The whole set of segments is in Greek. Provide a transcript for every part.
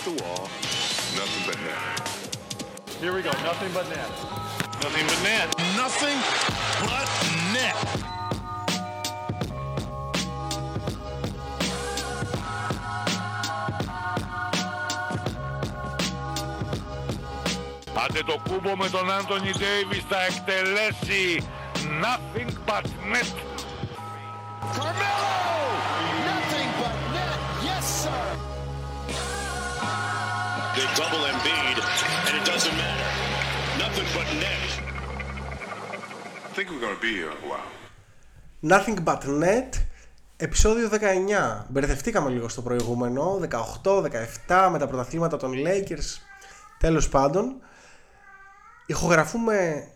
the wall, nothing but net. Here we go. Nothing but net. Nothing but net. Nothing but net. Άντε το κούμπο με τον Άντωνι Ντέιβις θα εκτελέσει nothing but net. double Embiid, and it doesn't matter. Nothing but net. I think we're going to be here a while. Nothing but net, επεισόδιο 19. Μπερδευτήκαμε λίγο στο προηγούμενο. 18, 17 με τα πρωταθλήματα των Lakers. Τέλος πάντων. Ηχογραφούμε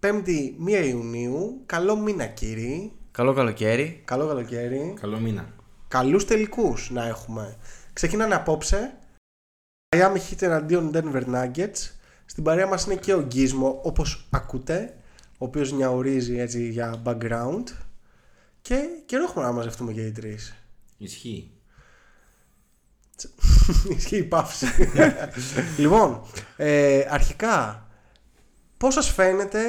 5η 1 Ιουνίου. Καλό μήνα κύριοι. Καλό καλοκαίρι. Καλό καλοκαίρι. Καλό μήνα. Καλούς τελικούς να έχουμε. Ξεκινάνε απόψε. Miami Heat εναντίον Denver Nuggets. Στην παρέα μας είναι και ο Γκίσμο όπως ακούτε. Ο οποίος νιαουρίζει έτσι για background. Και καιρό έχουμε να μαζευτούμε και οι τρεις. Ισχύει. Ισχύει η παύση. λοιπόν, ε, αρχικά, πώς σας φαίνεται,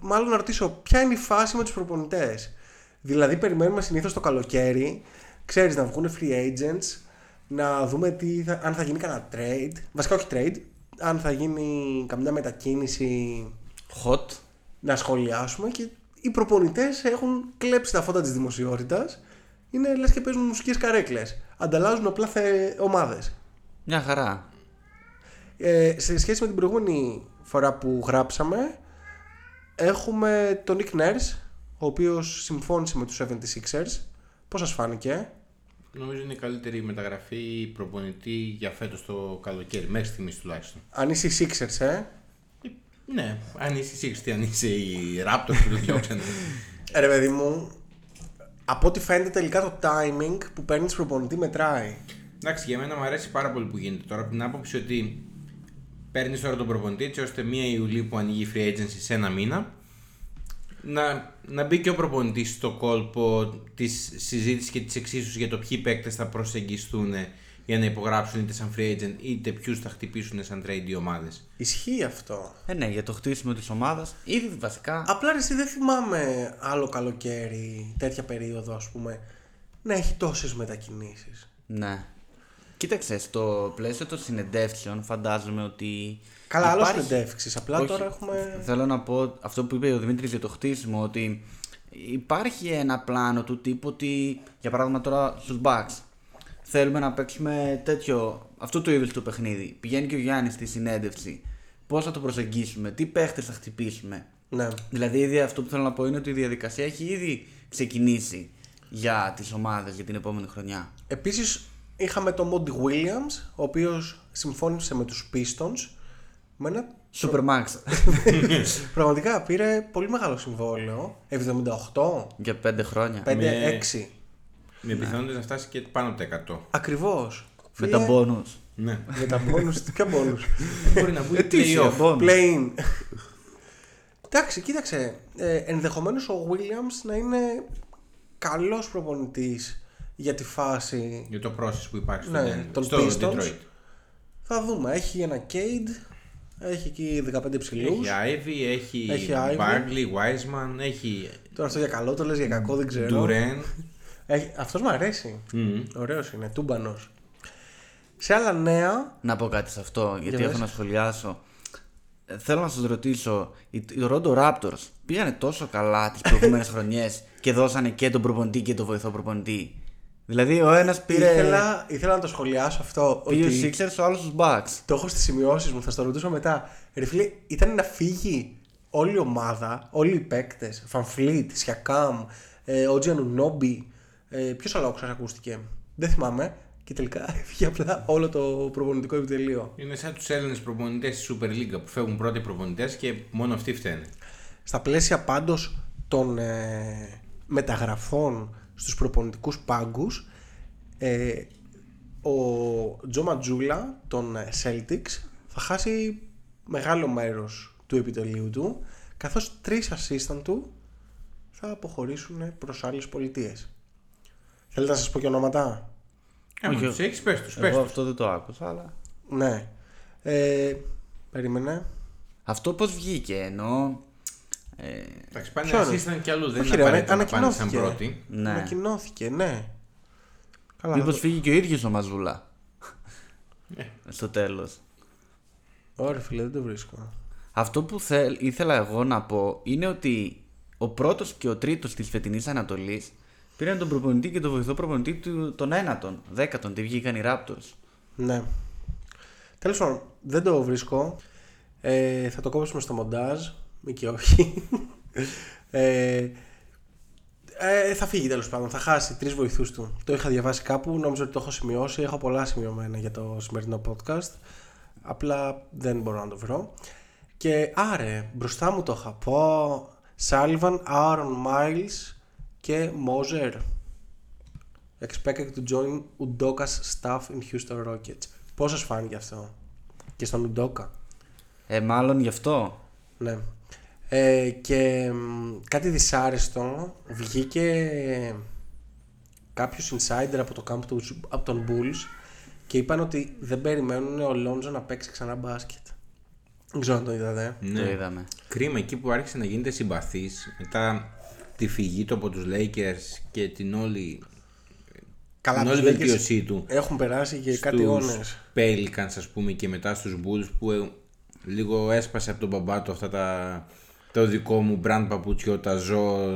μάλλον να ρωτήσω, ποια είναι η φάση με τους προπονητές; Δηλαδή, περιμένουμε συνήθως το καλοκαίρι, ξέρεις, να βγουν free agents, να δούμε τι θα- αν θα γίνει κανένα trade, βασικά όχι trade, αν θα γίνει καμιά μετακίνηση Hot. να σχολιάσουμε και οι προπονητές έχουν κλέψει τα φώτα της δημοσιότητας. Είναι λες και παίζουν μουσικές καρέκλες. Ανταλλάζουν απλά θε... ομάδες. Μια χαρά. ε, σε σχέση με την προηγούμενη φορά που γράψαμε έχουμε τον Nick Nurse ο οποίος συμφώνησε με τους 76ers. Πώς σας φάνηκε; Νομίζω είναι η καλύτερη μεταγραφή προπονητή για φέτος το καλοκαίρι, μέχρι στιγμής τουλάχιστον. αν είσαι οι Sixers ε; Ναι, αν είσαι η Sixty, αν είσαι η Raptors που το διώξανε. Ε, ρε παιδί μου από ό,τι φαίνεται τελικά το timing που παίρνεις προπονητή μετράει Εντάξει, για μένα μου αρέσει πάρα πολύ που γίνεται τώρα από την άποψη ότι παίρνεις τώρα τον προπονητή έτσι ώστε 1 Ιουλίου που ανοίγει η free agency σε ένα μήνα να, να μπει και ο προπονητής στο κόλπο της συζήτησης και της εξίσωσης για το ποιοι παίκτες θα προσεγγιστούν για να υπογράψουν είτε σαν free agent είτε ποιους θα χτυπήσουν σαν trade οι ομάδες. ισχύει αυτό Ε, ναι, για το χτίσιμο της ομάδας. Ήδη βασικά. Απλά ρε, εσύ δεν θυμάμαι άλλο καλοκαίρι, τέτοια περίοδο ας πούμε, να έχει τόσες μετακινήσεις. Ναι. Κοίταξε, στο πλαίσιο των συνεντεύξεων φαντάζομαι ότι. Καλά, άλλος υπάρχει- συνεντεύξεις, απλά Όχι, τώρα έχουμε... Θέλω να πω αυτό που είπε ο Δημήτρης για το χτίσιμο, ότι υπάρχει ένα πλάνο του τύπου ότι, για παράδειγμα τώρα στους Bucks, θέλουμε να παίξουμε τέτοιο, αυτό το είδος του παιχνίδι. Πηγαίνει και ο Γιάννης στη συνέντευξη. Πώς θα το προσεγγίσουμε, τι παίχτες θα χτυπήσουμε. Ναι. Δηλαδή ήδη αυτό που θέλω να πω είναι ότι η διαδικασία έχει ήδη ξεκινήσει για τις ομάδες για την επόμενη χρονιά. Επίσης είχαμε τον Monty Williams, ο οποίος συμφώνησε με τους Pistons με ένα... Supermax Πραγματικά πήρε πολύ μεγάλο συμβόλαιο, 78, για πέντε χρόνια. 5-6. Με- Με πιθανότητες να φτάσει και πάνω από τα 100. Ακριβώς. Με Φίλε, τα bonus. Ναι. Με τα bonus, ποια bonus; Μπορεί να βγει Ετήσια playoff. bonus. Plain. Εντάξει, κοίταξε. Ε, Ενδεχομένως ο Williams να είναι καλός προπονητής για τη φάση. Για το process που υπάρχει στο, Ναι, Denver- των στο Pistons. Detroit. Θα δούμε. Έχει ένα Cade, έχει εκεί 15 ψηλού. Έχει Ivy, έχει, Έχει Ivy. Bagley, Wiseman, έχει Τώρα αυτό για καλό το λες, για κακό δεν ξέρω. Duran. Έχει... Αυτός μου αρέσει. Μμμ. Ωραίος είναι, τούμπανος. Σε άλλα νέα, Να πω κάτι σε αυτό, γιατί Για έχω πες. να σχολιάσω. Ε, Θέλω να σας ρωτήσω, οι, οι Toronto Raptors πήγανε τόσο καλά τις προηγούμενες χρονιές και δώσανε και τον προπονητή και τον βοηθό προπονητή; Δηλαδή ο ένας πήρε, ήθελα, ήθελα να το σχολιάσω αυτό. πήγε ότι... στους Sixers, ο άλλος στους Bucks. Το έχω στις σημειώσεις μου, θα στο ρωτήσω μετά. Ρε φίλε, ήταν να φύγει όλη η ομάδα, όλοι οι παίκτες. Βανβλίτ, Σιακάμ, ε, Ο Τζι Ανουνόμπι. Ε, Ποιος άλλος ακούσ- ακούστηκε. Δεν θυμάμαι. Και τελικά έφυγε απλά όλο το προπονητικό επιτελείο. Είναι σαν τους Έλληνες προπονητές στη Super League που φεύγουν πρώτοι προπονητές και μόνο αυτοί φταίνε. Στα πλαίσια πάντως των ε, μεταγραφών στους προπονητικούς πάγκους ε, ο Τζο Ματζούλα των ε, Celtics θα χάσει μεγάλο μέρος του επιτελείου του καθώς τρεις assistant του θα αποχωρήσουν προς άλλες πολιτείες. Θέλετε να σας πω και ονόματα; Ε, Όχι, όχι, τους έχεις πες τους, πες Εγώ τους. αυτό δεν το άκουσα, αλλά. Ναι. Ε, περίμενε. Αυτό πώς βγήκε, ενώ. Ε, Εντάξει, πάνε Ποιο να είναι; assistant κι αλλούς, δεν Όχι, είναι ρε, απαραίτητο να πάνε σαν ανακοινώθηκε. πρώτοι. ναι. Ανακοινώθηκε, ναι. Καλά. Μήπως θα το- φύγει και ο ίδιος ο Μαζούλα. Ε. Στο τέλος. Ωραία, φίλε, δεν το βρίσκω. Αυτό που θέλ, ήθελα εγώ να πω είναι ότι ο πρώτος και ο τρίτος της φετινής Ανατολής πήραν τον προπονητή και τον βοηθό προπονητή του, των ένατων, δέκατον, τι βγήκαν οι Raptors. Ναι. Τέλος πάντων, δεν το βρίσκω. Ε, θα το κόψουμε στο μοντάζ. Ή και όχι. ε, ε, θα φύγει τέλος πάντων. Θα χάσει τρεις βοηθούς του. Το είχα διαβάσει κάπου. Νόμιζα ότι το έχω σημειώσει. Έχω πολλά σημειωμένα για το σημερινό podcast. Απλά δεν μπορώ να το βρω. Και άρε, μπροστά μου το είχα πω. Σάλιβαν, Άρον Miles και Moser. Expected to join Udoka's staff in Houston Rockets. Πώς σας φάνηκε αυτό; Και στον Udoka; Ε, μάλλον γι' αυτό. Ναι. Ε, και μ, κάτι δυσάρεστο βγήκε κάποιος insider από το camp του, από τον Bulls και είπαν ότι δεν περιμένουν ο Λόντζο να παίξει ξανά μπάσκετ. Δεν ξέρω αν το είδατε. Το Ναι. είδαμε. Κρίμα εκεί που άρχισε να γίνεται συμπαθής μετά τη φυγή του από τους Lakers και την όλη, Καλά, την τους όλη Lakers βελτίωσή του Έχουν περάσει και κάτι στους αιώνες. Pelicans ας πούμε και μετά στους Bulls που ε, λίγο έσπασε από τον μπαμπά του αυτά τα το δικό μου brand παπούτσιο, τα ζω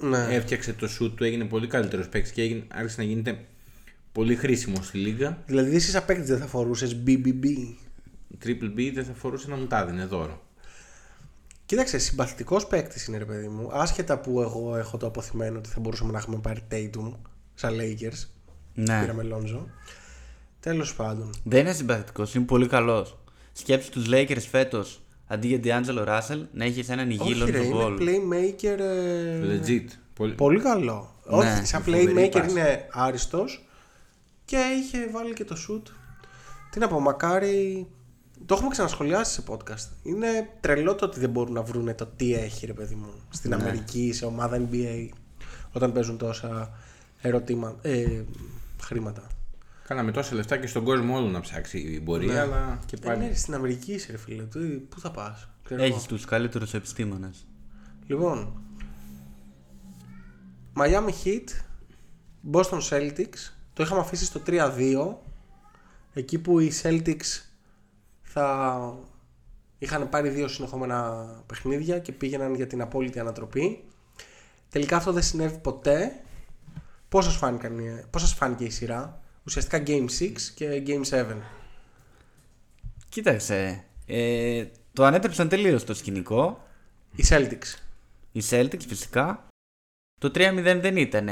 Ναι. έφτιαξε το shoot του, έγινε πολύ καλύτερος παίκτης και έγινε, άρχισε να γίνεται πολύ χρήσιμο στη λίγα Δηλαδή εσύ σαν παίκτης δεν θα φορούσες BBB. Triple B δεν θα φορούσε να μου τα δίνει δώρο Κοίταξε, συμπαθητικός παίκτης είναι ρε παιδί μου. Άσχετα που εγώ έχω το αποθυμένο ότι θα μπορούσαμε να έχουμε πάρει Tatum σαν Lakers. Ναι. Πήραμε Lonzo. Τέλος πάντων. Δεν είναι συμπαθητικός, είναι πολύ καλός. Σκέψου τους Lakers φέτος αντί για D'Angelo Russell να έχεις έναν υγιή Όχι, ρε, Lonzo είναι Ball. playmaker. ε, legit πολύ, Πολύ καλό. Ναι, Όχι, σαν φοβερή playmaker πάση. είναι άριστος και είχε βάλει και το shoot. Τι να πω, μακάρι. Το έχουμε ξανασχολιάσει σε podcast. Είναι τρελό το ότι δεν μπορούν να βρούνε το τι έχει, ρε παιδί μου, στην Ναι. Αμερική, σε ομάδα NBA, όταν παίζουν τόσα ερωτήματα, ε, χρήματα. Κάναμε τόσα λεφτά και στον κόσμο όλο να ψάξει μπορεί, Ναι. αλλά και Δεν πάλι. είναι στην Αμερική, είσαι, ρε φίλε. Τι- Πού θα πας. Έχεις τους καλύτερους επιστήμονες. Λοιπόν, Miami Heat, Boston Celtics. Το είχαμε αφήσει στο 3-2. Εκεί που οι Celtics θα είχαν πάρει δύο συνεχόμενα παιχνίδια και πήγαιναν για την απόλυτη ανατροπή. Τελικά αυτό δεν συνέβη ποτέ. Πώς σας, φάνηκαν, οι- πώς σας φάνηκε η σειρά; Ουσιαστικά Game 6 και Game 7. Κοίταξε. Ε, το ανέτρεψαν τελείως το σκηνικό. Οι Celtics. Οι Celtics φυσικά. Το 3-0 δεν ήταν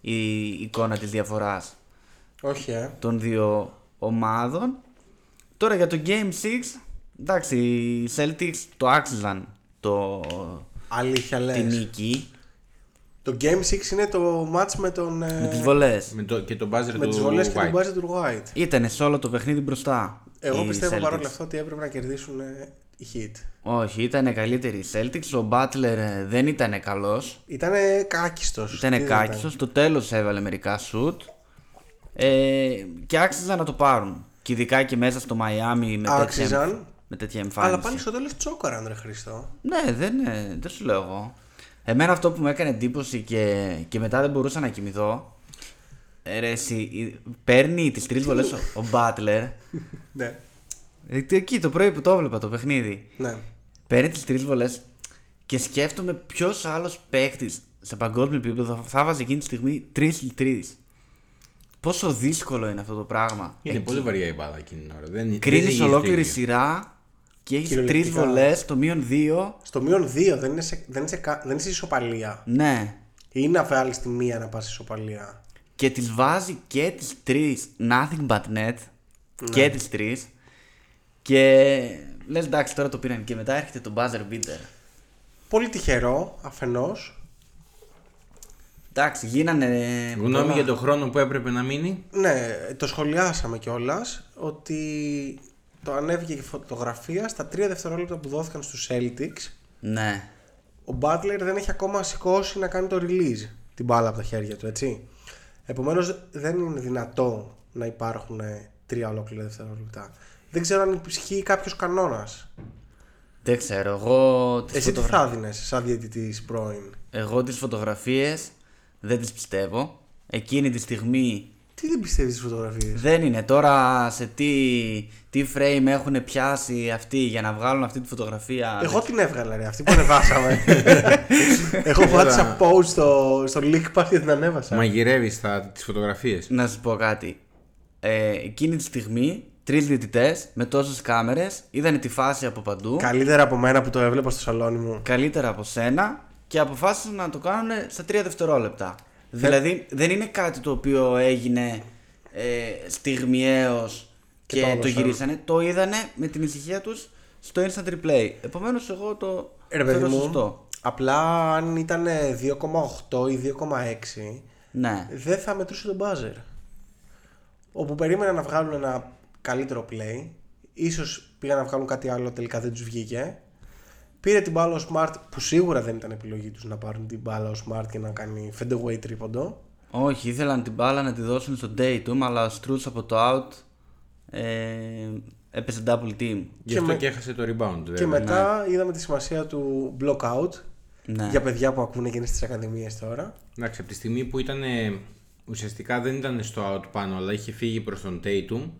η εικόνα της διαφοράς Όχι, ε. των δύο ομάδων. Τώρα για το Game 6, εντάξει, οι Celtics το άξιζαν το, Αλήθεια λες. τη νίκη Το Game 6 είναι το match με τον... ε, με τις βολές. Με το, και τον buzzer με του τις βολές και White. τον μπάζι του White. Ήτανε σε όλο το παιχνίδι μπροστά. Εγώ οι πιστεύω Celtics. παρόλα αυτά ότι έπρεπε να κερδίσουν ε, οι Heat. Όχι, ήταν καλύτεροι οι Celtics. Ο Butler ε, δεν ήταν καλός. Ήτανε κάκιστος. Ήταν Τι δεν κάκιστος. Στο τέλος έβαλε μερικά σουτ. Ε, και άξιζαν να το πάρουν. Και ειδικά και μέσα στο Μαϊάμι με, τέτοια, Άξιζαν. με τέτοια εμφάνιση. Αλλά πάλι στο τέλος τσόκαραν ρε Χριστό. Ναι, δεν, είναι- δεν σου λέω εγώ. Εμένα αυτό που μου έκανε εντύπωση και, και μετά δεν μπορούσα να κοιμηθώ. ε, Ρε, εσύ, η- παίρνει τις τρεις βολές ο, ο Butler. Ναι. Ε, τι- Εκεί το πρωί που το έβλεπα το παιχνίδι. Ναι. Παίρνει τις τρεις βολές και σκέφτομαι ποιος άλλος παίκτης σε παγκόσμιο επίπεδο θα βάζει εκείνη τη στιγμή 3 3. Πόσο δύσκολο είναι αυτό το πράγμα. Είναι πολύ βαριά η μπάλα εκείνη την ώρα. Δεν, δεν Κρίνει ζυγίζεται ολόκληρη ίδιο. σειρά και έχεις τρεις Κυριολεκτικά. βολές, το μείον 2. Στο μείον 2 δεν είναι, σε, δεν, είναι σε, κα- δεν είναι σε ισοπαλία. Ναι. Ή να βάλει τη μία να πας ισοπαλία. Και τις βάζει και τις τρεις nothing but net. Ναι. Και τις τρεις. Και λες εντάξει τώρα το πήραν και μετά έρχεται το buzzer beater. Πολύ τυχερό αφενός. Εντάξει, γίνανε. Γνώμη πολλά- για τον χρόνο που έπρεπε να μείνει. Ναι, το σχολιάσαμε κιόλας ότι το ανέβηκε και φωτογραφία στα 3 δευτερόλεπτα που δόθηκαν στους Celtics. Ναι. Ο Butler δεν έχει ακόμα σηκώσει να κάνει το release την μπάλα από τα χέρια του, έτσι. Επομένως δεν είναι δυνατό να υπάρχουν ε, τρία ολόκληρα δευτερόλεπτα. Δεν ξέρω αν ισχύει κάποιος κανόνας. Δεν ξέρω. Εγώ τις, Εσύ τι φωτογρα... θα έδινε σαν διαιτητής πρώην; εγώ τις φωτογραφίες δεν τις πιστεύω. Εκείνη τη στιγμή Τι δεν πιστεύεις στις φωτογραφίες; δεν είναι. Τώρα σε τι, τι frame έχουν πιάσει αυτοί για να βγάλουν αυτή τη φωτογραφία. Εγώ την έβγαλα, ρε, αυτή που ανεβάσαμε. Εγώ πάτησα post στο, στο link pass και την ανέβασα. Μαγειρεύεις τις φωτογραφίες. Να σας πω κάτι. Ε, εκείνη τη στιγμή, τρεις διαιτητές με τόσες κάμερες είδαν τη φάση από παντού. Καλύτερα από μένα που το έβλεπα στο σαλόνι μου. Καλύτερα από σένα και αποφάσισαν να το κάνουν στα τρία δευτερόλεπτα. Δηλαδή δεν είναι κάτι το οποίο έγινε ε, στιγμιαίος Και και, το το, έδωσαν. γυρίσανε. Το είδανε με την ησυχία τους στο instant replay. Επομένως εγώ το Ρε παιδί θεωρώ μου, σωστό. απλά αν ήταν 2,8 ή 2,6 Ναι. δεν θα μετρούσε τον buzzer. Όπου περίμενα να βγάλουν ένα καλύτερο play, ίσως πήγαν να βγάλουν κάτι άλλο, τελικά δεν τους βγήκε. Πήρε την μπάλα ο Smart, που σίγουρα δεν ήταν επιλογή τους να πάρουν την μπάλα ο Smart και να κάνει fadeaway τρίποντο. Όχι, ήθελαν την μπάλα να τη δώσουν στο Datum, αλλά ο Struz από το out ε, έπεσε double team. Γι' αυτό με- και έχασε το rebound. Βέβαια. Και μετά είδαμε τη σημασία του block out Ναι. για παιδιά που ακούνε και είναι στις ακαδημίες τώρα. Εντάξει, από τη στιγμή που ήταν ε, ουσιαστικά δεν ήταν στο out πάνω, αλλά είχε φύγει προς τον Tatum,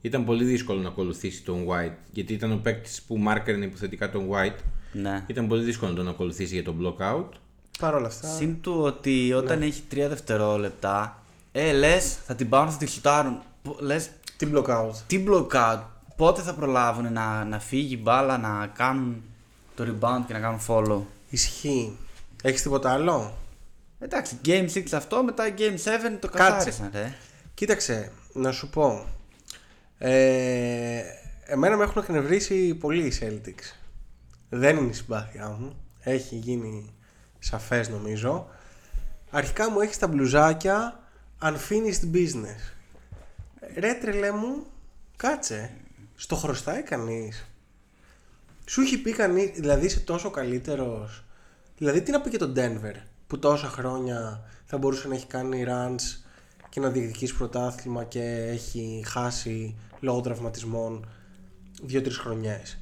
ήταν πολύ δύσκολο να ακολουθήσει τον White. Γιατί ήταν ο παίκτης που μάρκερνε υποθετικά τον White. Ναι. Ήταν πολύ δύσκολο να τον ακολουθήσει για τον block out. Παρ' όλα αυτά. Συν του ότι όταν Ναι. έχει 3 δευτερόλεπτα, ε, λες, θα την πάρουν, θα τη σουτάρουν. Λες, Τι block out. τι block-out, πότε θα προλάβουν να, να φύγει η μπάλα, να κάνουν το rebound και να κάνουν follow; Ισχύει. Έχεις τίποτα άλλο; Εντάξει, Game 6 αυτό, μετά Game 7 το Κάτσε. καθάρισαν, ρε. Κοίταξε, να σου πω. Ε, εμένα με έχουν εκνευρίσει πολύ οι Celtics. Δεν είναι η συμπάθειά μου. Έχει γίνει σαφές νομίζω. Αρχικά μου έχεις τα μπλουζάκια unfinished business. Ρε τρελέ μου, κάτσε. Στο χρωστάει κανείς. Σου έχει πει κανείς, δηλαδή είσαι τόσο καλύτερος. Δηλαδή τι να πει και τον Denver που τόσα χρόνια θα μπορούσε να έχει κάνει runs και να διεκδικήσει πρωτάθλημα και έχει χάσει λόγω τραυματισμών δύο-τρεις χρονιές.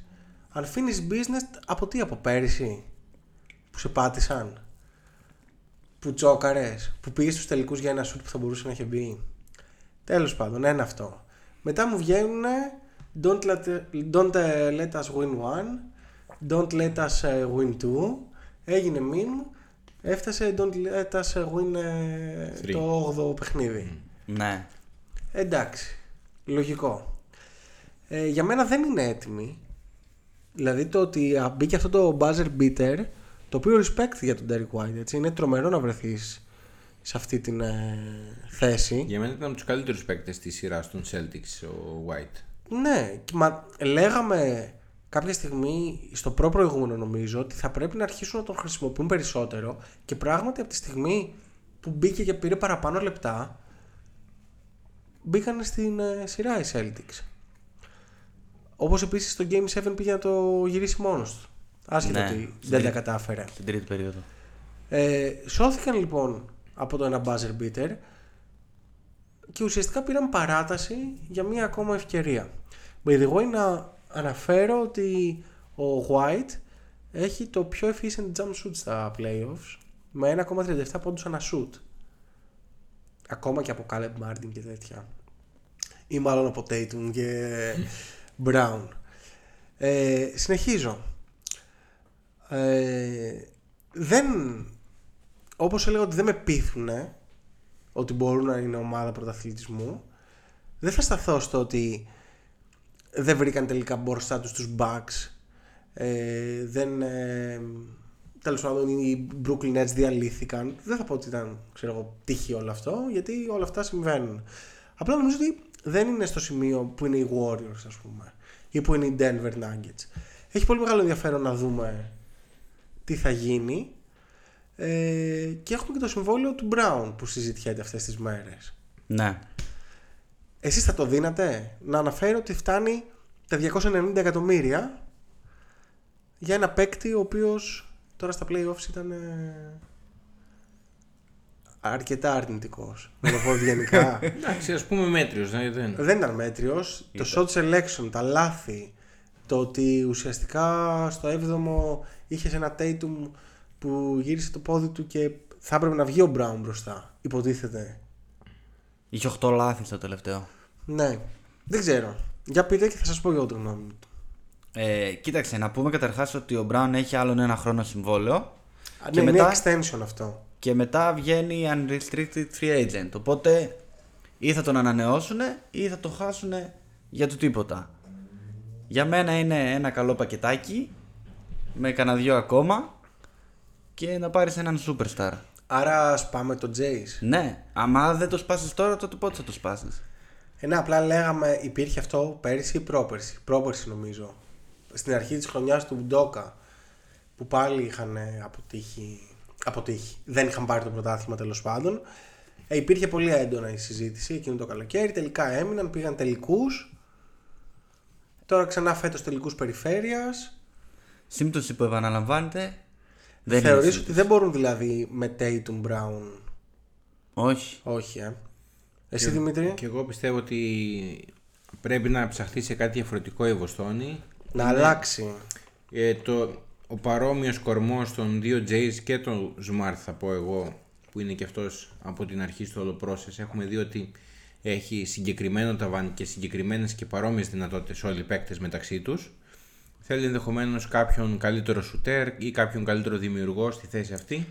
Unfinished business από τι, από πέρυσι που σε πάτησαν, που τσόκαρες, που πήγες στους τελικούς για ένα σουτ που θα μπορούσε να είχε μπει. Τέλος πάντων, ένα αυτό. Μετά μου βγαίνουν don't let, don't uh, let us win one, don't let us uh, win two. Έγινε meme, έφτασε don't let us uh, win uh, Three. το 8ο παιχνίδι. Ναι. Εντάξει, λογικό. Ε, για μένα δεν είναι έτοιμη. Δηλαδή το ότι α, μπήκε αυτό το buzzer beater, το οποίο respect για τον Derek White, έτσι, είναι τρομερό να βρεθείς σε αυτή την ε, θέση. Για μένα ήταν από τους καλύτερους παίκτες της σειράς των Celtics ο White. Ναι, και μα λέγαμε κάποια στιγμή στο προ προηγούμενο νομίζω ότι θα πρέπει να αρχίσουν να τον χρησιμοποιούν περισσότερο και πράγματι από τη στιγμή που μπήκε και πήρε παραπάνω λεπτά μπήκαν στην ε, σειρά οι Celtics. Όπως επίσης στο Game 7 πήγε να το γυρίσει μόνος του. Άσχετο Ναι, ότι στην δεν τα τρίτη. κατάφερε. Στην τρίτη περίοδο. Ε, σώθηκαν λοιπόν από το ένα buzzer beater και ουσιαστικά πήραν παράταση για μία ακόμα ευκαιρία. By the way να αναφέρω ότι ο White έχει το πιο efficient jump shoot στα playoffs με 1,37 πόντους ανά shoot. Ακόμα και από Caleb Martin και τέτοια. Ή μάλλον από Tatum και Brown. Ε, συνεχίζω. Ε, δεν όπως έλεγα ότι δεν με πείθουν ότι μπορούν να είναι ομάδα πρωταθλητισμού δεν θα σταθώ στο ότι δεν βρήκαν τελικά μπροστά τους τους Bucks ε, δεν ε, τέλος πάντων οι Brooklyn Nets διαλύθηκαν δεν θα πω ότι ήταν ξέρω εγώ τύχη όλο αυτό γιατί όλα αυτά συμβαίνουν απλά νομίζω ότι δεν είναι στο σημείο που είναι οι Warriors ας πούμε ή που είναι οι Denver Nuggets έχει πολύ μεγάλο ενδιαφέρον να δούμε τι θα γίνει ε, και έχουμε και το συμβόλαιο του Brown που συζητιέται αυτές τις μέρες. Ναι. Εσείς θα το δίνατε; Να αναφέρω ότι φτάνει τα 290 εκατομμύρια για ένα παίκτη ο οποίος τώρα στα playoffs ήταν ε, αρκετά αρνητικός. Να το πω ευγενικά. Εντάξει, ας πούμε μέτριος. Δεν... δεν ήταν μέτριος. Το shot selection, τα λάθη, το ότι ουσιαστικά στο 7ο είχες ένα Tatum που γύρισε το πόδι του και θα έπρεπε να βγει ο Brown μπροστά. Υποτίθεται. Είχε 8 λάθη στο τελευταίο. Ναι. Δεν ξέρω. Για πείτε και θα σας πω εγώ το γνώμη μου. Ε, κοίταξε, να πούμε καταρχάς ότι ο Μπράουν έχει άλλον ένα χρόνο συμβόλαιο. Α, Και ναι, μετά- είναι extension αυτό. Και μετά βγαίνει unrestricted free agent. Οπότε ή θα τον ανανεώσουν ή θα τον χάσουν για το τίποτα. Για μένα είναι ένα καλό πακετάκι με κανένα δυο ακόμα και να πάρεις έναν superstar. Άρα σπάμε το Jace. Ναι, άμα δεν το σπάσεις τώρα τότε πότε θα το σπάσεις; Ε, ναι, απλά λέγαμε υπήρχε αυτό πέρυσι ή πρόπερσι. Πρόπερσι νομίζω. Στην αρχή της χρονιάς του Ντόκα που πάλι είχαν ε, αποτύχει, αποτύχει. Δεν είχαν πάρει το πρωτάθλημα τέλος πάντων. Ε, υπήρχε πολύ έντονα η συζήτηση εκείνο το καλοκαίρι. Τελικά έμειναν, πήγαν τελικούς. Τώρα ξανά φέτος τελικούς περιφέρειας. Σύμπτωση που επαναλαμβάνεται δεν είναι Θεωρείς σύμπτωση. ότι δεν μπορούν δηλαδή με Tatum Brown; Όχι. Όχι, ε. Εσύ Δημήτρη; Και εγώ πιστεύω ότι πρέπει να ψαχθεί σε κάτι διαφορετικό η Βοστόνη. Να αλλάξει. Ε, το, ο παρόμοιος κορμός των δύο Jays και των Smart θα πω εγώ που είναι και αυτός από την αρχή στο όλο process έχουμε δει ότι έχει συγκεκριμένο ταβάνι και συγκεκριμένες και παρόμοιες δυνατότητες όλοι οι παίκτες μεταξύ τους θέλει ενδεχομένως κάποιον καλύτερο σουτέρ ή κάποιον καλύτερο δημιουργό στη θέση αυτή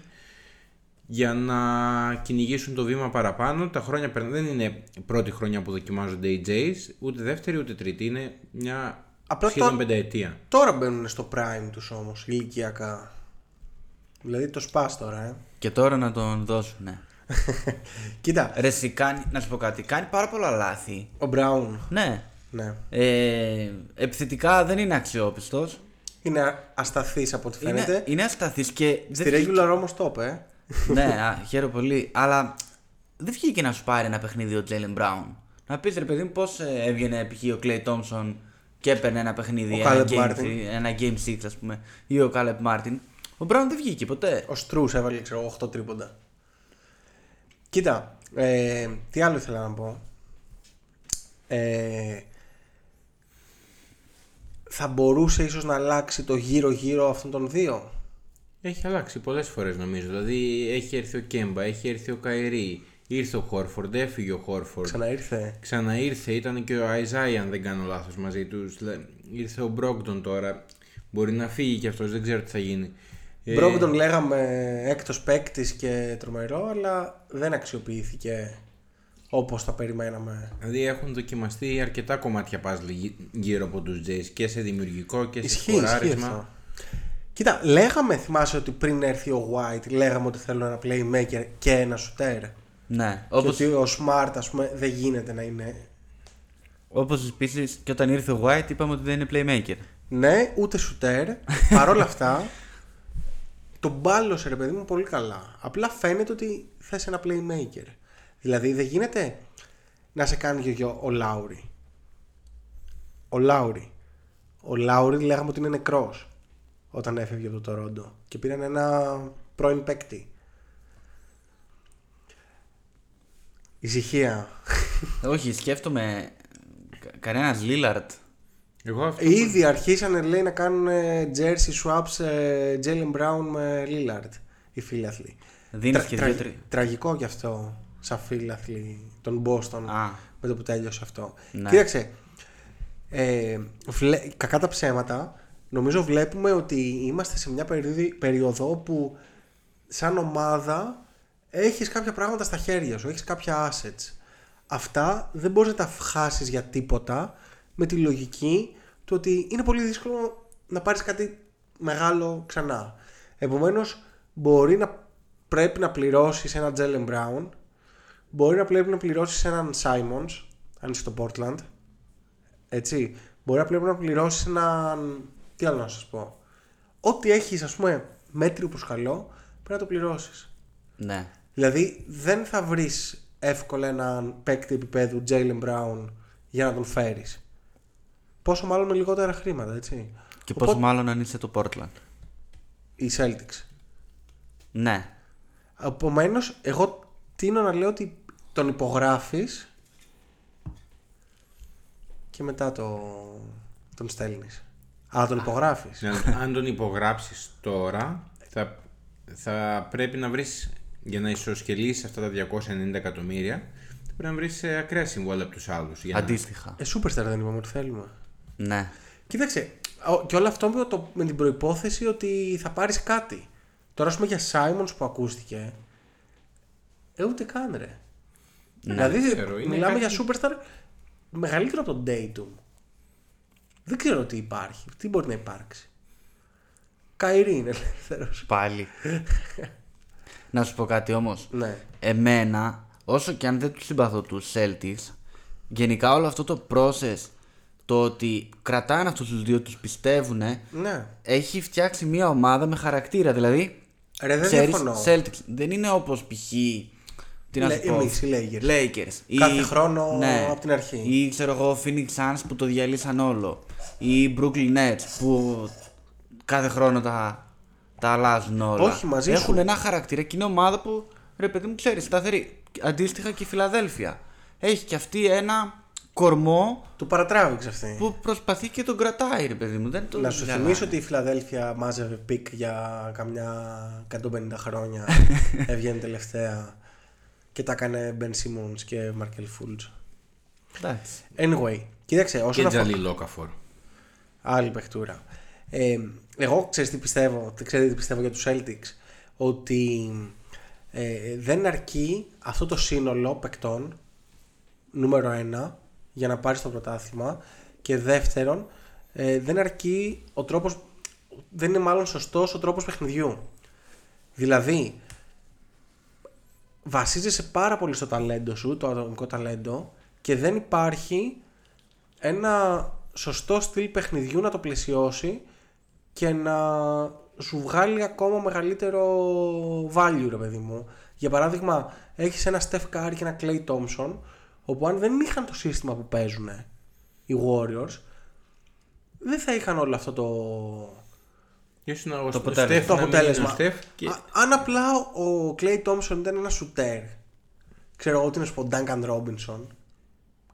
για να κυνηγήσουν το βήμα παραπάνω. Τα χρόνια περνάνε. Δεν είναι η πρώτη χρονιά που δοκιμάζονται οι Jays, ούτε δεύτερη ούτε τρίτη. Είναι μια Απλά σχεδόν το- πενταετία. Τώρα μπαίνουν στο prime τους όμως, ηλικιακά. Δηλαδή το σπάς τώρα, ε. Και τώρα να τον δώσουν, ναι. Κοίτα, Ρε, εσύ κάνει, να σου πω κάτι, κάνει πάρα πολλά λάθη. ο Brown, Ναι. ναι. Ε, επιθετικά δεν είναι αξιόπιστος. Είναι ασταθής από ό,τι φαίνεται. Είναι, είναι ασταθής και Στη δεν βγήκε- regular όμως το είπε, ε. ναι, α, χαίρομαι πολύ. Αλλά δεν βγήκε να σου πάρει ένα παιχνίδι ο Τζέιλεν Μπράουν. Να πεις ρε παιδί μου πώς έβγαινε π.χ. ο Κλέι Τόμσον και έπαιρνε ένα παιχνίδι, Ο ένα Caleb game, Martin. three, ένα game 6 ας πούμε, ή ο Κάλεπ Μάρτιν. Ο Μπράουν δεν βγήκε ποτέ. Ο Στρούς έβαλε, ξέρω εγώ, 8 τρίποντα. Κοίτα, ε, τι άλλο ήθελα να πω. Ε, θα μπορούσε ίσως να αλλάξει το γύρω-γύρω αυτών των δύο; Έχει αλλάξει πολλές φορές νομίζω. Δηλαδή έχει έρθει ο Κέμπα, έχει έρθει ο Καϊρή, ήρθε ο Χόρφορντ, έφυγε ο Χόρφορντ. Ξαναήρθε. Ξαναήρθε, ήταν και ο Αϊζάι, αν δεν κάνω λάθος μαζί τους. Ήρθε ο Μπρόγκτον τώρα. Μπορεί να φύγει κι αυτός, δεν ξέρω τι θα γίνει. Ε, Μπρόγκτον λέγαμε έκτος παίκτης και τρομερό, αλλά δεν αξιοποιήθηκε όπως τα περιμέναμε. Δηλαδή έχουν δοκιμαστεί αρκετά κομμάτια puzzle γύ- γύρω από τους Jays και σε δημιουργικό και σε Ισχύει, ισχύει σκοράρισμα. αυτό. Κοίτα, λέγαμε, θυμάσαι ότι πριν έρθει ο White, λέγαμε ότι θέλω ένα playmaker και ένα shooter. Ναι, Και όπως, ότι ο Smart, ας πούμε, δεν γίνεται να είναι. όπως επίσης και όταν ήρθε ο White είπαμε ότι δεν είναι playmaker. Ναι, ούτε shooter. Παρ' όλα αυτά, τον μπάλωσε ρε παιδί μου πολύ καλά. Απλά φαίνεται ότι θες ένα playmaker. Δηλαδή δεν γίνεται να σε κάνει γιο ο Λάουρι. Ο Λάουρι. Ο Λάουρι λέγαμε ότι είναι νεκρός όταν έφευγε από το Τορόντο και πήραν ένα πρώην παίκτη. Ησυχία. Όχι, σκέφτομαι κα- κανένας Λίλαρτ. Εγώ αυτό Ήδη αρχίσανε λέει να κάνουν ε, jersey swaps ε, Jalen Brown με Lillard οι φίλαθλοι. Δίνεις και δύο τρι- Τραγικό κι αυτό σαν φίλαθλοι των Boston Α. με το που τέλειωσε αυτό. Ναι. Κοίταξε, ε, βλέ, κακά τα ψέματα, νομίζω βλέπουμε ότι είμαστε σε μια περίοδο, περίοδο που σαν ομάδα έχεις κάποια πράγματα στα χέρια σου, έχεις κάποια assets. Αυτά δεν μπορείς να τα χάσεις για τίποτα με τη λογική του ότι είναι πολύ δύσκολο να πάρεις κάτι μεγάλο ξανά. Επομένως μπορεί να πρέπει να πληρώσεις ένα Jalen Brown μπορεί να πρέπει να πληρώσεις έναν Simons αν είσαι στο Portland έτσι μπορεί να πρέπει να πληρώσεις έναν τι άλλο να σας πω ό,τι έχεις ας πούμε μέτριο προς καλό πρέπει να το πληρώσεις Ναι. Δηλαδή δεν θα βρεις εύκολα έναν παίκτη επίπεδου Jalen Brown για να τον φέρεις πόσο μάλλον με λιγότερα χρήματα έτσι Και Οπότε- πόσο μάλλον αν είσαι το Portland. οι Celtics Ναι. Επομένως, εγώ τίνω να λέω ότι τον υπογράφεις και μετά το, τον στέλνεις. Αλλά τον υπογράφεις. Ναι, αν τον υπογράψεις τώρα, θα, θα πρέπει να βρεις, για να ισοσκελίσεις αυτά τα 290 εκατομμύρια, θα πρέπει να βρεις ε, ακραία συμβόλαια από τους άλλους. Για να... Αντίστοιχα. Ε, superstar δεν είπαμε ότι θέλουμε. Ναι. Κοίταξε, ο- και όλο αυτό με, το, με την προϋπόθεση ότι θα πάρεις κάτι. Τώρα, ας πούμε, για Simons που ακούστηκε, ε, ούτε καν ρε. δηλαδή, δεν ξέρω, είναι μιλάμε κάτι- για superstar μεγαλύτερο από τον Dayton. Δεν ξέρω τι υπάρχει, τι μπορεί να υπάρξει. Καϊρή είναι ελεύθερος. Πάλι. να σου πω κάτι όμως. Ναι. Εμένα, όσο και αν δεν τους συμπαθώ τους Celtics, γενικά όλο αυτό το process, το ότι κρατάνε αυτούς τους δύο, τους πιστεύουν, Ναι. έχει φτιάξει μια ομάδα με χαρακτήρα. Δηλαδή, Ρε, δεν ξέρεις, διαφωνώ. Celtics δεν είναι όπως π.χ. Τι να Λε- σου πω. εμείς οι Lakers. Lakers. Ή- Κάθε χρόνο ναι. από την αρχή. Ή ξέρω εγώ Phoenix Suns που το διαλύσαν όλο. Ή Brooklyn Nets που κάθε χρόνο τα, τα αλλάζουν όλα. Όχι, μαζί Έχουν σου. ένα χαρακτήρα και είναι ομάδα που ρε παιδί μου ξέρεις, σταθερή. Αντίστοιχα και η Φιλαδέλφια. Έχει και αυτή ένα κορμό Του παρατράβηξε αυτή. που προσπαθεί και τον κρατάει, ρε παιδί μου. Δεν το Να σου διαλάει. θυμίσω ότι η Φιλαδέλφια μάζευε pick για καμιά 150 χρόνια. Έβγαινε τελευταία και τα έκανε Ben Simmons και Markelle Fultz. Εντάξει. Anyway, κοίταξε, όσον Και αφορά. Τζαλίλ Όκαφορ. Άλλη παιχτούρα. Ε, εγώ ξέρεις τι πιστεύω, ξέρετε τι πιστεύω για τους Celtics, ότι ε, δεν αρκεί αυτό το σύνολο παικτών, νούμερο ένα, για να πάρεις το πρωτάθλημα και δεύτερον, ε, δεν αρκεί ο τρόπος, δεν είναι μάλλον σωστός ο τρόπος παιχνιδιού. Δηλαδή, βασίζεσαι πάρα πολύ στο ταλέντο σου, το ατομικό ταλέντο και δεν υπάρχει ένα σωστό στυλ παιχνιδιού να το πλαισιώσει και να σου βγάλει ακόμα μεγαλύτερο value ρε παιδί μου. Για παράδειγμα, έχεις ένα Steph Curry και ένα Clay Thompson όπου αν δεν είχαν το σύστημα που παίζουν οι Warriors δεν θα είχαν όλο αυτό το, Ήσουν ο Το ο αποτέλεσμα. Στεφ το να μην είναι αποτέλεσμα. ο Στεφ και... Α- αν απλά ο Clay Thompson ήταν ένα σουτέρ, ξέρω εγώ τι να σου πω, Duncan Robinson,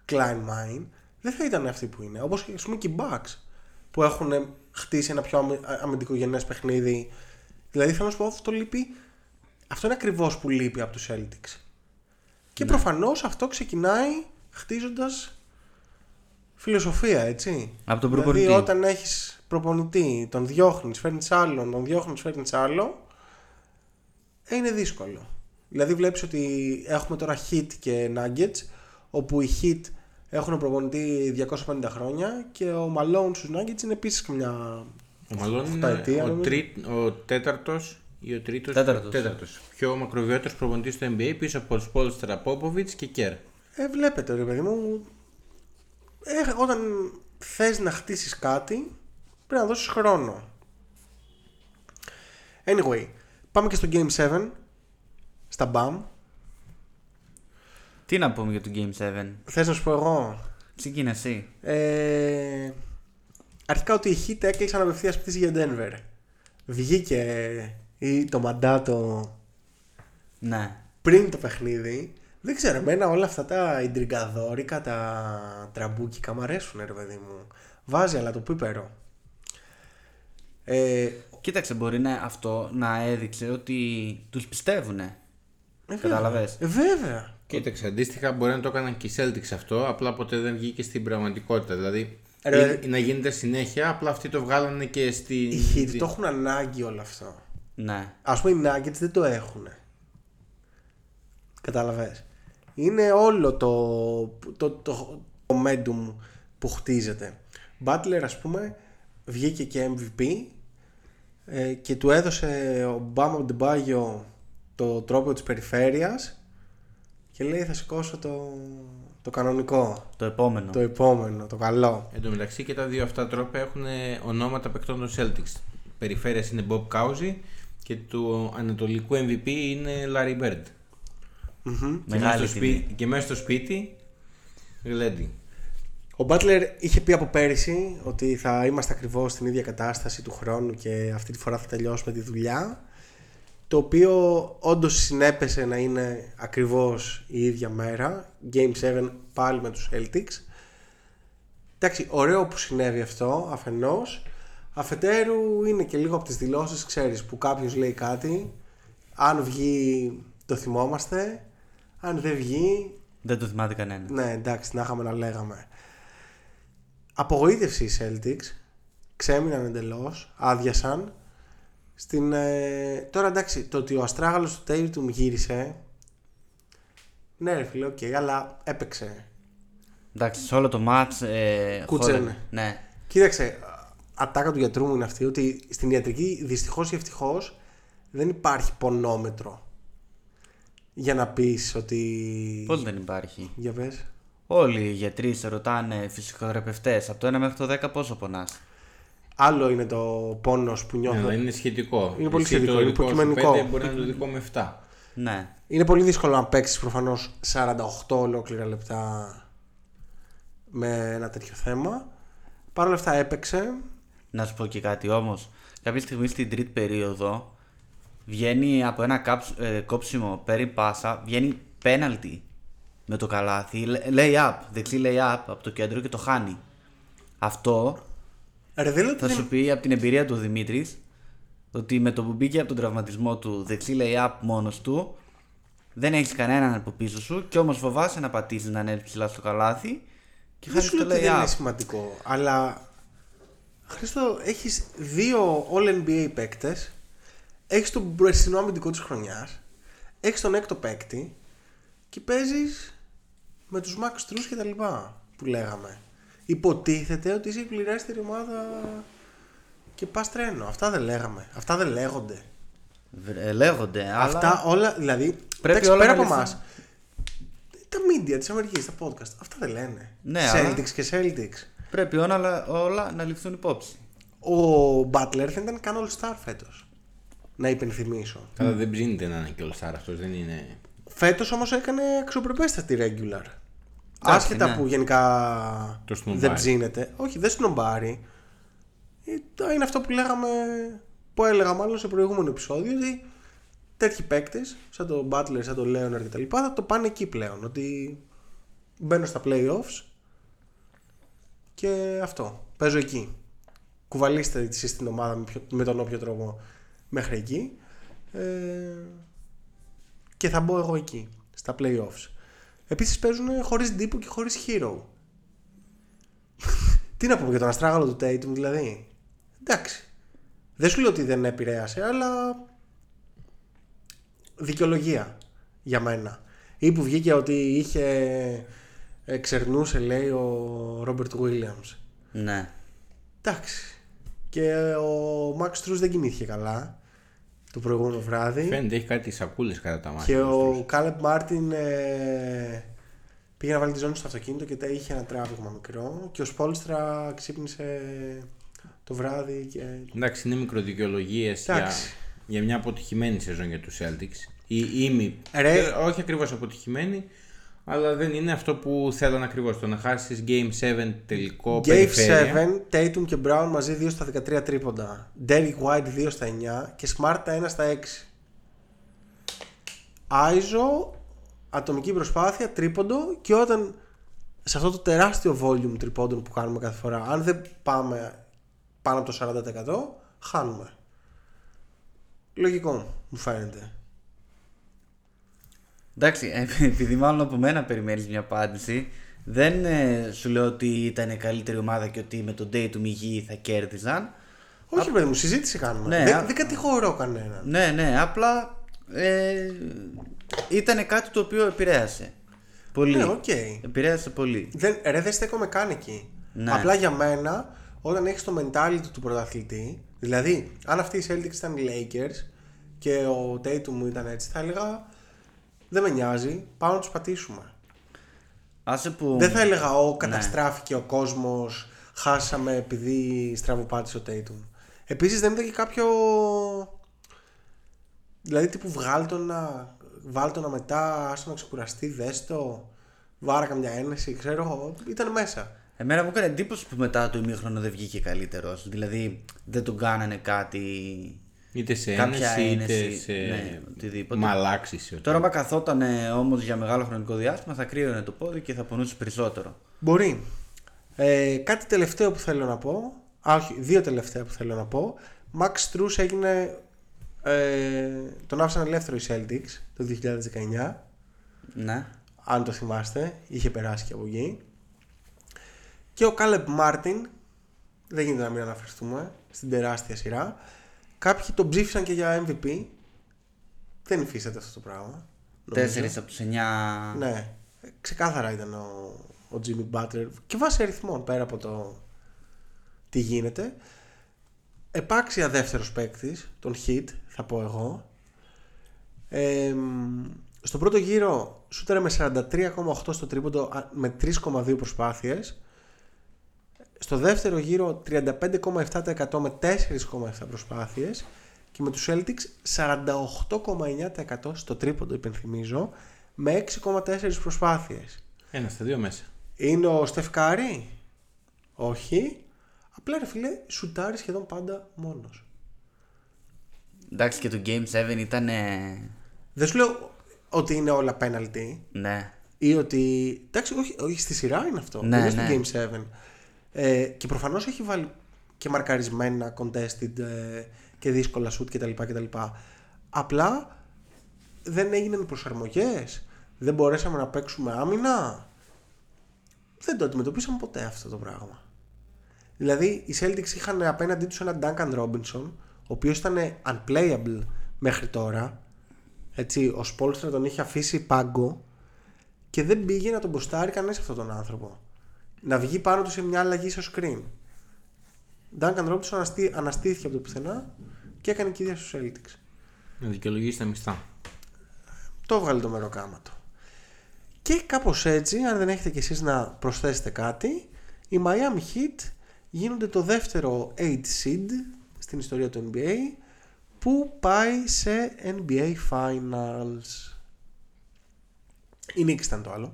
Klein Mine, δεν θα ήταν αυτοί που είναι. Όπως και ας πούμε και οι Bucks που έχουν χτίσει ένα πιο αμυ- αμυντικογενές παιχνίδι. Δηλαδή θέλω να σου πω αυτό λείπει. Αυτό είναι ακριβώς που λείπει από τους Celtics. Και Ναι. προφανώς αυτό ξεκινάει χτίζοντας φιλοσοφία, έτσι. Από τον Δηλαδή προπονητή. όταν έχεις προπονητή, τον διώχνεις, φέρνεις άλλον, τον διώχνεις, φέρνεις άλλο, ε, είναι δύσκολο. Δηλαδή βλέπεις ότι έχουμε τώρα Hit και Nuggets, όπου οι Hit έχουν προπονητή 250 χρόνια και ο Malone στους Nuggets είναι επίσης καμιά... Ο Μαλόν Οχτά είναι ετία, ο, νομίζω. τρί, ο τέταρτος ή ο τρίτος, Τέταρτος. τέταρτος. Πιο μακροβιότερος προπονητής στο NBA πίσω από τους Πόλστρα Πόποβιτς και Κέρ. Ε, βλέπετε ρε παιδί μου, ε, όταν θες να χτίσεις κάτι, πρέπει να δώσεις χρόνο. Anyway, πάμε και στο Game 7, στα BAM. Τι να πούμε για το Game 7. Θες να σου πω εγώ, Ξεκίνα εσύ. Ε, αρχικά ότι οι Heat έκλεισαν απευθείας πτήση για Denver. Βγήκε ήδη το μαντάτο Ναι. πριν το παιχνίδι. Δεν ξέρω, εμένα όλα αυτά τα ιντριγκαδόρικα, τα τραμπούκικα μου αρέσουν ρε παιδί μου. Βάζει αλατοπίπερο. Ε, Κοίταξε, μπορεί να, αυτό να έδειξε ότι τους πιστεύουνε. ε, βέβαια. Κατάλαβες; Ε, βέβαια. Κοίταξε, αντίστοιχα μπορεί να το έκαναν και οι Celtics αυτό, απλά ποτέ δεν βγήκε στην πραγματικότητα. Δηλαδή Ρε. είναι- να γίνεται συνέχεια, απλά αυτοί το βγάλανε και στη. Οι Heat το έχουν ανάγκη όλο αυτό. Ναι. Ας πούμε οι Nuggets δεν το έχουν. Κατάλαβες. Είναι όλο το, το, το, το momentum που χτίζεται. Butler ας πούμε βγήκε και MVP ε, και του έδωσε ο Μπάμα Ντεμπάγιο το τρόπο της περιφέρειας και λέει θα σηκώσω το, το κανονικό, Το επόμενο. το επόμενο, το καλό. Εν τω μεταξύ και τα δύο αυτά τρόπια έχουν ονόματα παικτών των Celtics. Περιφέρειας είναι Bob Cousy και του ανατολικού MVP είναι Larry Bird. Μμμ. Και μέσα, Μεγάλη στο τιμή. σπίτι, και μέσα στο σπίτι γλέντι. Ο Μπάτλερ είχε πει από πέρυσι ότι θα είμαστε ακριβώς στην ίδια κατάσταση του χρόνου και αυτή τη φορά θα τελειώσουμε τη δουλειά. Το οποίο όντως συνέπεσε να είναι ακριβώς η ίδια μέρα. Game 7 πάλι με τους Celtics. Εντάξει, ωραίο που συνέβη αυτό αφενός. Αφετέρου είναι και λίγο από τις δηλώσεις, ξέρεις, που κάποιος λέει κάτι. Αν βγει το θυμόμαστε. Αν δεν βγει, Δεν το θυμάται κανένα. ναι εντάξει, να είχαμε να λέγαμε. Απογοήτευση οι Celtics. Ξέμειναν εντελώς, άδειασαν. Στην, ε, τώρα εντάξει, το ότι ο αστράγαλος του Tatum γύρισε. Ναι, ρε φίλε, οκ, αλλά έπαιξε. Εντάξει, σε όλο το match. Ε, Κούτσαινε. χώρε- Ναι. Κοίταξε, ατάκα του γιατρού μου είναι αυτή ότι στην ιατρική δυστυχώς ή ευτυχώς δεν υπάρχει πονόμετρο για να πεις ότι. Πώ δεν υπάρχει. Για πες. Όλοι οι γιατροί σε ρωτάνε φυσικοθεραπευτές από το 1 μέχρι το 10 πόσο πονάς; Άλλο είναι το πόνος που Ναι, νιώθω. αλλά είναι σχετικό. Είναι πολύ Εσύ σχετικό, το είναι δικό σου υποκειμενικό. πέντε μπορεί να είναι το δικό με 7. Ναι. Είναι πολύ δύσκολο να παίξεις προφανώς 48 ολόκληρα λεπτά με ένα τέτοιο θέμα. Παρ' όλα αυτά έπαιξε. Να σου πω και κάτι όμως. Κάποια στιγμή στην τρίτη περίοδο βγαίνει από ένα κάψ- ε, κόψιμο περί πάσα, βγαίνει πέναλτι με το καλάθι. Lay up, δεξί lay up από το κέντρο και το χάνει. Αυτό Ρε, δεν λέω ότι θα δεν- σου πει από την εμπειρία του Δημήτρης ότι με το που μπήκε από τον τραυματισμό του δεξί lay up μόνος του, δεν έχεις κανέναν από πίσω σου και όμως φοβάσαι να πατήσεις να ανέβεις ψηλά στο καλάθι και Δεν χάνεις σου λέω το ότι δεν είναι lay up. σημαντικό. Αλλά Χρήστο, έχεις δύο All-NBA παίκτες Έχεις τον μπροστινό αμυντικό της χρονιάς Έχεις τον έκτο παίκτη Και παίζεις με τους Max Trus και τα λοιπά Που λέγαμε Υποτίθεται ότι είσαι η πληρέστερη ομάδα Και πας τρένο Αυτά δεν λέγαμε Αυτά δεν λέγονται Ε, Λέγονται, αλλά. Αυτά όλα, δηλαδή, Πρέπει εντάξει, όλα πέρα να από λυθούν. εμάς. Τα media της Αμερικής, τα podcast, αυτά δεν λένε. Ναι, Celtics αλλά- και Celtics. Πρέπει όλα, όλα να ληφθούν υπόψη. Ο Butler δεν ήταν καν All Star φέτος. Να υπενθυμίσω. Καλά, δεν ψήνεται να είναι και ο Star αυτός, δεν είναι. Φέτος όμως έκανε αξιοπρεπέστατη regular. Άσχετα ναι. που γενικά Το σνομπάρει. δεν ψήνεται. Όχι, δεν σνομπάρει. Ε, το Είναι αυτό που λέγαμε, που έλεγα μάλλον σε προηγούμενο επεισόδιο, ότι τέτοιοι παίκτες, σαν τον Butler, σαν τον Leonard κτλ., θα το πάνε εκεί πλέον. Ότι μπαίνω στα playoffs και αυτό. Παίζω εκεί. Κουβαλήστε εσείς την ομάδα με, ποιο- με τον όποιο τρόπο μέχρι εκεί. Ε, και θα μπω εγώ εκεί, στα playoffs. Επίσης παίζουν χωρίς Ντύπο και χωρίς Hero. Τι να πούμε για τον αστράγαλο του Tatum δηλαδή. Εντάξει. Δεν σου λέω ότι δεν επηρέασε, αλλά δικαιολογία για μένα. Ή που βγήκε ότι είχε εξερνούσε λέει ο Ρόμπερτ Williams. Ναι. Εντάξει. Και ο Max Truss δεν κοιμήθηκε καλά το προηγούμενο βράδυ. Φαίνεται έχει κάτι σακούλες κατά τα μάτια. Και τους. ο Κάλεπ Μάρτιν ε, πήγε να βάλει τη ζώνη στο αυτοκίνητο και τα είχε ένα τράβηγμα μικρό. Και ο Σπόλστρα ξύπνησε το βράδυ και. Εντάξει, είναι μικροδικαιολογίες για, Εντάξει. για μια αποτυχημένη σεζόν για τους Celtics. Ή ήμι. Ρε. Ε, Όχι ακριβώς αποτυχημένη, αλλά δεν είναι αυτό που θέλαν ακριβώς. Το να χάσεις Game 7 τελικό Game περιφέρεια. 7, Tatum και Brown μαζί 2 στα 13 τρίποντα. Derek White 2 στα 9 και Smart τα 1 στα 6. Άιζο, ατομική προσπάθεια, τρίποντο και όταν σε αυτό το τεράστιο volume τρίποντων που κάνουμε κάθε φορά, αν δεν πάμε πάνω από το 40% χάνουμε. Λογικό μου φαίνεται. Εντάξει, ε, επειδή μάλλον από μένα περιμένεις μια απάντηση, δεν ε, σου λέω ότι ήταν η καλύτερη ομάδα και ότι με τον Tatum υγιή θα κέρδιζαν. Όχι, παιδί μου, συζήτηση κάνουμε. Ναι, δεν, α- δεν κατηγορώ κανέναν. Ναι, ναι, απλά ε, ήταν κάτι το οποίο επηρέασε. Πολύ. Ναι, οκ. Επηρέασε πολύ. Δεν, ρε, δεν στέκομαι καν εκεί. Ναι. Απλά για μένα, όταν έχεις το mentality του πρωταθλητή, δηλαδή, αν αυτοί οι Celtics ήταν οι Lakers και ο Tatum μου ήταν έτσι, θα έλεγα δεν με νοιάζει, πάω να τους πατήσουμε. Άσε που. Δεν θα έλεγα, ο Ναι. καταστράφηκε ο κόσμος, χάσαμε επειδή στραβοπάτησε ο Tatum. Επίσης δεν ήταν και κάποιο. Δηλαδή, τύπου βγάλ το να, βάλ το να μετά, άστο να ξεκουραστεί, δες το, βάρα καμιά ένεση, ξέρω εγώ, ήταν μέσα. Εμένα μου έκανε εντύπωση που μετά το ημίχρονο δεν βγήκε καλύτερος. Δηλαδή δεν τον κάνανε κάτι Είτε σε κάποια ένεση, είτε ένεση, σε ναι, οτιδήποτε. μαλάξεις. Τώρα, άμα καθόταν όμως για μεγάλο χρονικό διάστημα, θα κρύωνε το πόδι και θα πονούσε περισσότερο. Μπορεί. Ε, κάτι τελευταίο που θέλω να πω. Α, όχι, δύο τελευταία που θέλω να πω. Max Strus έγινε. Ε, τον άφησαν ελεύθερο οι Celtics το 2019. Ναι. Αν το θυμάστε, είχε περάσει και από εκεί. Και ο Caleb Martin, δεν γίνεται να μην αναφερθούμε στην τεράστια σειρά. Κάποιοι τον ψήφισαν και για MVP. Δεν υφίσταται αυτό το πράγμα. νομίζω. Τέσσερις από τους εννιά. Ναι, ξεκάθαρα ήταν ο, ο Jimmy Butler και βάσει αριθμών πέρα από το τι γίνεται. Επάξια δεύτερος παίκτης, τον Hit, θα πω εγώ. Ε, στο πρώτο γύρο σούταρε με 43,8 στο τρίποντο α, με 3,2 προσπάθειες. Στο δεύτερο γύρο 35,7% με 4,7 προσπάθειες και με τους Celtics 48,9% στο τρίποντο υπενθυμίζω με 6,4 προσπάθειες. Ένα στα δύο μέσα. Είναι ο Στεφκάρη; Όχι. Απλά ρε φίλε σουτάρει σχεδόν πάντα μόνος. Εντάξει και το Game 7 ήταν. Δεν σου λέω ότι είναι όλα penalty Ναι. ή ότι. Εντάξει, όχι, όχι στη σειρά είναι αυτό. Ναι, δεν είναι ναι. στο Game 7. Ε, και προφανώς έχει βάλει και μαρκαρισμένα contested ε, και δύσκολα shoot κτλ. κτλ. Απλά δεν έγιναν προσαρμογές. Δεν μπορέσαμε να παίξουμε άμυνα. Δεν το αντιμετωπίσαμε ποτέ αυτό το πράγμα. Δηλαδή οι Celtics είχαν απέναντί τους έναν Duncan Robinson ο οποίος ήταν unplayable μέχρι τώρα έτσι, ο Σπόλστρα τον είχε αφήσει πάγκο και δεν πήγε να τον μποστάρει κανένας αυτόν τον άνθρωπο. Να βγει πάνω του σε μια αλλαγή στο screen. Duncan Robinson αναστή, αναστήθηκε από το πουθενά και έκανε κίδια στους Celtics. Να δικαιολογήσει τα μισθά. Το έβγαλε το μεροκάματο. Και κάπως έτσι, αν δεν έχετε κι εσείς να προσθέσετε κάτι, οι Miami Heat γίνονται το δεύτερο 8 seed στην ιστορία του NBA που πάει σε NBA Finals. Η Knicks ήταν το άλλο.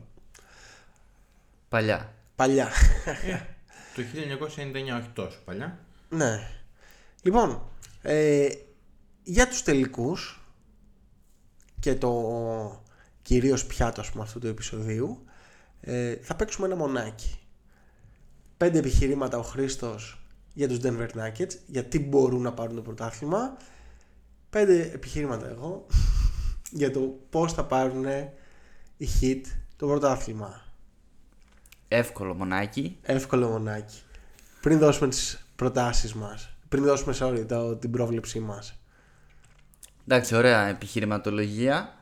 Παλιά. Παλιά. Το 1999 όχι τόσο παλιά. ναι. Λοιπόν, ε, για τους τελικούς και το κυρίως πιάτο ας πούμε αυτού του επεισοδίου ε, θα παίξουμε ένα μονάκι. Πέντε επιχειρήματα ο Χρήστος για τους Denver Nuggets γιατί μπορούν να πάρουν το πρωτάθλημα. Πέντε επιχειρήματα εγώ για το πώς θα πάρουν οι Heat το πρωτάθλημα. Εύκολο μονάκι. Εύκολο μονάκι. Πριν δώσουμε τις προτάσεις μας. Πριν δώσουμε sorry, το, την πρόβλεψή μας. Εντάξει, ωραία επιχειρηματολογία.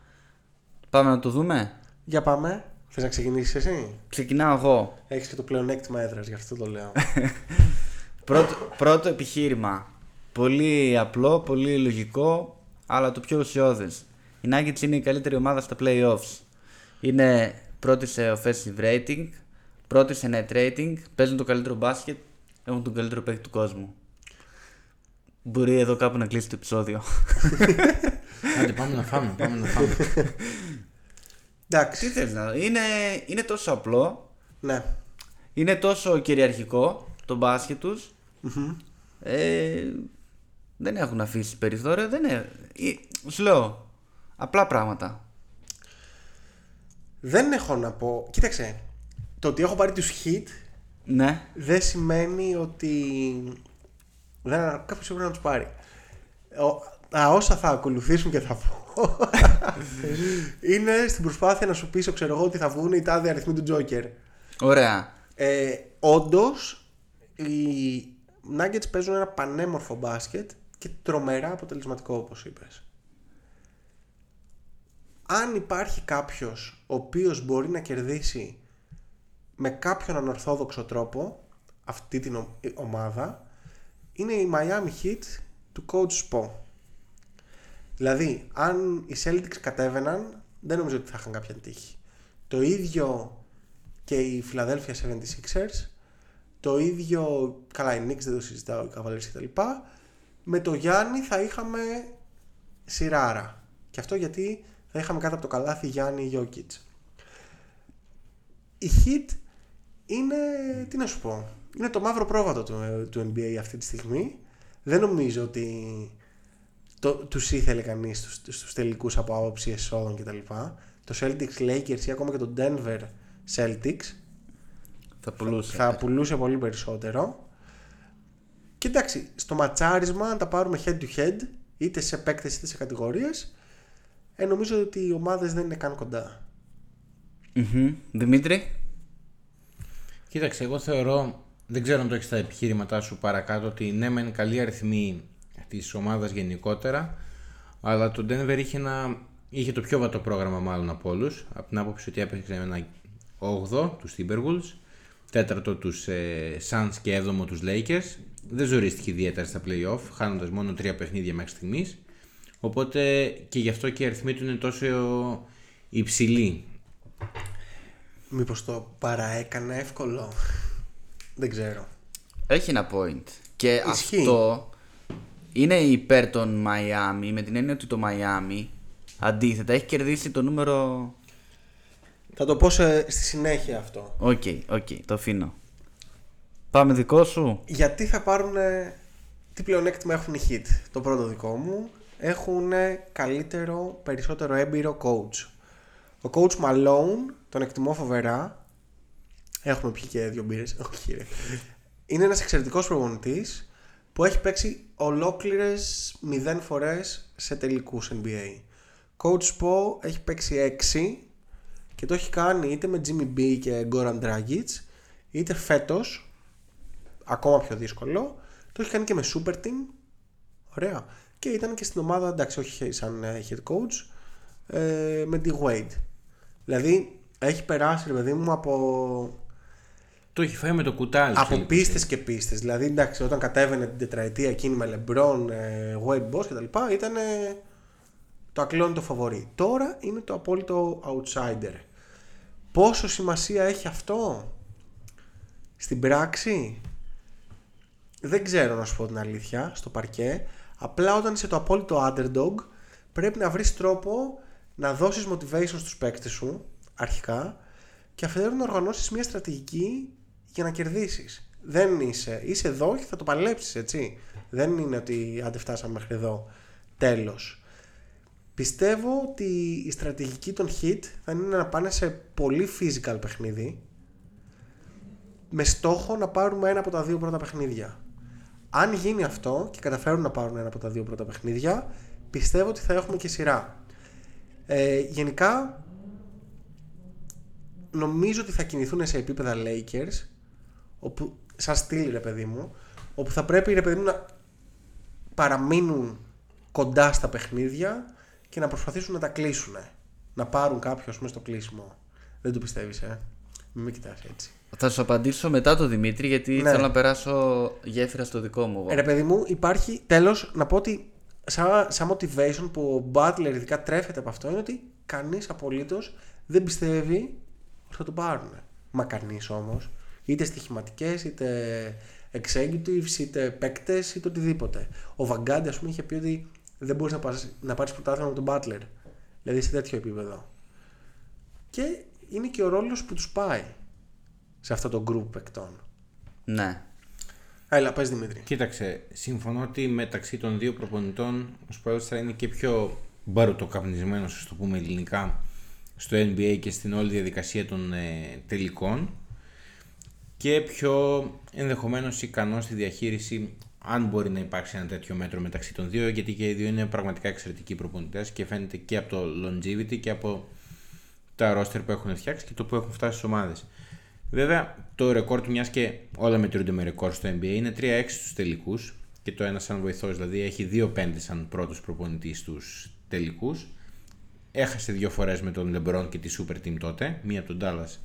Πάμε να το δούμε. Για πάμε. Θες να ξεκινήσεις εσύ; Ξεκινάω εγώ. Έχεις και το πλεονέκτημα έδρας, γι' αυτό το λέω. Πρώτο, πρώτο επιχείρημα. Πολύ απλό, πολύ λογικό, αλλά το πιο ουσιώδες. Οι Nuggets είναι η καλύτερη ομάδα στα playoffs. Είναι πρώτη σε offensive rating, πρώτη σε net rating, παίζουν το καλύτερο μπάσκετ, έχουν τον καλύτερο παίκτη του κόσμου. Μπορεί εδώ κάπου να κλείσει το επεισόδιο. Άντε πάμε να φάμε, πάμε να φάμε. Τι Εντάξει. θες να δω. Είναι, είναι τόσο απλό, Ναι. είναι τόσο κυριαρχικό το μπάσκετ τους. Ε, δεν έχουν αφήσει περιθώρια, δεν είναι. ε, Σου λέω, απλά πράγματα. Δεν έχω να πω. Κοίταξε. Το ότι έχω πάρει τους hit Ναι. δεν σημαίνει ότι. Δεν κάποιος πρέπει να τους πάρει. Ο- τα όσα θα ακολουθήσουν και θα πω είναι στην προσπάθεια να σου πείσω ξέρω εγώ ότι θα βγουν οι τάδε αριθμοί του Joker. Ωραία. Ε, Όντως, οι Nuggets παίζουν ένα πανέμορφο μπάσκετ και τρομερά αποτελεσματικό όπως είπες. Αν υπάρχει κάποιος ο οποίος μπορεί να κερδίσει με κάποιον ανορθόδοξο τρόπο αυτή την ο- ομάδα είναι η Miami Heat του coach Spo. Δηλαδή, αν οι Celtics κατέβαιναν, δεν νομίζω ότι θα είχαν κάποια τύχη. Το ίδιο και οι Philadelphia 76ers, το ίδιο, καλά οι Knicks δεν το συζητάω, οι Cavaliers κτλ. Με το Γιάννη θα είχαμε σειράρα. Και αυτό γιατί θα είχαμε κάτω από το καλάθι Γιάννη Jokic. Η Heat είναι, τι να σου πω, είναι το μαύρο πρόβατο του, του NBA αυτή τη στιγμή. Δεν νομίζω ότι το, τους ήθελε κανείς στους, στους τελικούς από άποψη εσόδων κτλ. Το Celtics Lakers ή ακόμα και το Denver Celtics Θα πουλούσε. θα πουλούσε πολύ περισσότερο. Και εντάξει, στο ματσάρισμα, αν τα πάρουμε head to head, είτε σε επέκταση είτε σε κατηγορίες, ε, νομίζω ότι οι ομάδες δεν είναι καν κοντά. Μμμ. Δημήτρη; Κοίταξε, εγώ θεωρώ, δεν ξέρω αν το έχεις τα επιχείρηματά σου παρακάτω, ότι ναι, μεν καλή αριθμή της ομάδας γενικότερα, αλλά το Denver είχε, ένα, είχε το πιο βατό πρόγραμμα μάλλον από όλους. Από την άποψη ότι έπαιξε με ένα 8ο τους Timberwolves, τέταρτο τους ε, Suns και 7ο τους Lakers. Δεν ζορίστηκε ιδιαίτερα στα playoff, χάνοντας μόνο τρία παιχνίδια μέχρι στιγμής. Οπότε και γι' αυτό και η αριθμή του είναι τόσο υψηλή. Μήπως το παραέκανα εύκολο; δεν ξέρω. Έχει ένα point. Και Ισχύει. αυτό είναι υπέρ των Μαϊάμι με την έννοια ότι το Μαϊάμι αντίθετα έχει κερδίσει το νούμερο. Θα το πω σε- στη συνέχεια αυτό. Ok, ok, το αφήνω. Πάμε δικό σου. Γιατί θα πάρουν. Τι πλεονέκτημα έχουν οι Heat. Το πρώτο δικό μου. Έχουν καλύτερο, περισσότερο έμπειρο coach. Ο coach Malone τον εκτιμώ φοβερά. Έχουμε πιει και δύο μπύρες. Όχι ρε. Είναι ένας εξαιρετικός προπονητής που έχει παίξει ολόκληρες 0 φορές σε τελικούς NBA. Coach Spo έχει παίξει 6 και το έχει κάνει είτε με Jimmy B και Goran Dragic είτε φέτος ακόμα πιο δύσκολο. Το έχει κάνει και με Super Team. Ωραία. Και ήταν και στην ομάδα, εντάξει, όχι σαν ε, head coach, ε, με τη Wade. Δηλαδή, έχει περάσει, ρε παιδί μου, από, Το έχει φάει με το κουτάλι. από στο πίστες και πίστες. Δηλαδή, εντάξει, όταν κατέβαινε την τετραετία εκείνη με LeBron, ε, Wade Boss κτλ. ήταν ε, το ακλόνητο φαβορή. Τώρα είναι το απόλυτο outsider. Πόσο σημασία έχει αυτό; Στην πράξη δεν ξέρω να σου πω την αλήθεια στο παρκέ. Απλά όταν είσαι το απόλυτο underdog πρέπει να βρεις τρόπο να δώσεις motivation στους παίκτες σου αρχικά και αφετέρου να οργανώσεις μια στρατηγική για να κερδίσεις. Δεν είσαι, είσαι εδώ και θα το παλέψεις έτσι. Δεν είναι ότι άντε φτάσαμε μέχρι εδώ. Τέλος. Πιστεύω ότι η στρατηγική των hit θα είναι να πάνε σε πολύ physical παιχνίδι με στόχο να πάρουμε ένα από τα δύο πρώτα παιχνίδια. Αν γίνει αυτό και καταφέρουν να πάρουν ένα από τα δύο πρώτα παιχνίδια, πιστεύω ότι θα έχουμε και σειρά. Ε, γενικά, νομίζω ότι θα κινηθούν σε επίπεδα Lakers, όπου, σαν στυλ ρε παιδί μου, όπου θα πρέπει ρε παιδί μου να παραμείνουν κοντά στα παιχνίδια και να προσπαθήσουν να τα κλείσουν. Να πάρουν κάποιο ας πούμε, στο κλείσιμο. Δεν το πιστεύεις, ε; Μην με κοιτάς έτσι. Θα σου απαντήσω μετά το Δημήτρη γιατί Ναι. θέλω να περάσω γέφυρα στο δικό μου. εγώ. Ε, Ρε παιδί μου, υπάρχει τέλος να πω ότι σαν, σαν motivation που ο Butler ειδικά τρέφεται από αυτό είναι ότι κανείς απολύτως δεν πιστεύει ότι θα το πάρουν. Μα κανείς όμως, είτε στοιχηματικές, είτε executives, είτε παίκτες, είτε οτιδήποτε. Ο Βαγκάντι, ας πούμε, είχε πει ότι δεν μπορείς να, πας, να πάρεις πρωτάθλημα με τον Butler. Δηλαδή σε τέτοιο επίπεδο. Και είναι και ο ρόλος που τους πάει σε αυτό το group παικτών. Ναι. Έλα, πες Δημήτρη. Κοίταξε, συμφωνώ ότι μεταξύ των δύο προπονητών ο Σπάλος θα είναι και πιο μπαρουτοκαπνισμένος, ας το πούμε ελληνικά, στο NBA και στην όλη διαδικασία των ε, τελικών και πιο ενδεχομένως ικανός στη διαχείριση αν μπορεί να υπάρξει ένα τέτοιο μέτρο μεταξύ των δύο γιατί και οι δύο είναι πραγματικά εξαιρετικοί προπονητές και φαίνεται και από το longevity και από τα roster που έχουν φτιάξει και το που έχουν φτάσει στις ομάδες. Βέβαια, το ρεκόρ του, μιας και όλα μετρούνται με ρεκόρ στο NBA, είναι 3-6 στους τελικούς και το ένα σαν βοηθός, δηλαδή έχει 2-5 σαν πρώτος προπονητής στους τελικούς. Έχασε δύο φορές με τον LeBron και τη Super Team τότε, μία από τον Dallas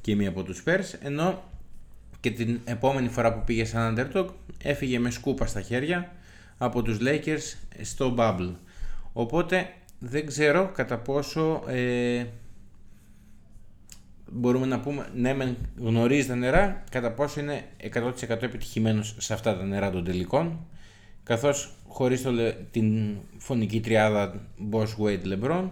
και μία από τους Spurs, ενώ και την επόμενη φορά που πήγε σαν underdog έφυγε με σκούπα στα χέρια από τους Lakers στο Bubble. Οπότε δεν ξέρω κατά πόσο ε, μπορούμε να πούμε ναι μεν γνωρίζει τα νερά κατά πόσο είναι 100% επιτυχημένος σε αυτά τα νερά των τελικών καθώς χωρίς το, λε- την φονική τριάδα Bosh Wade LeBron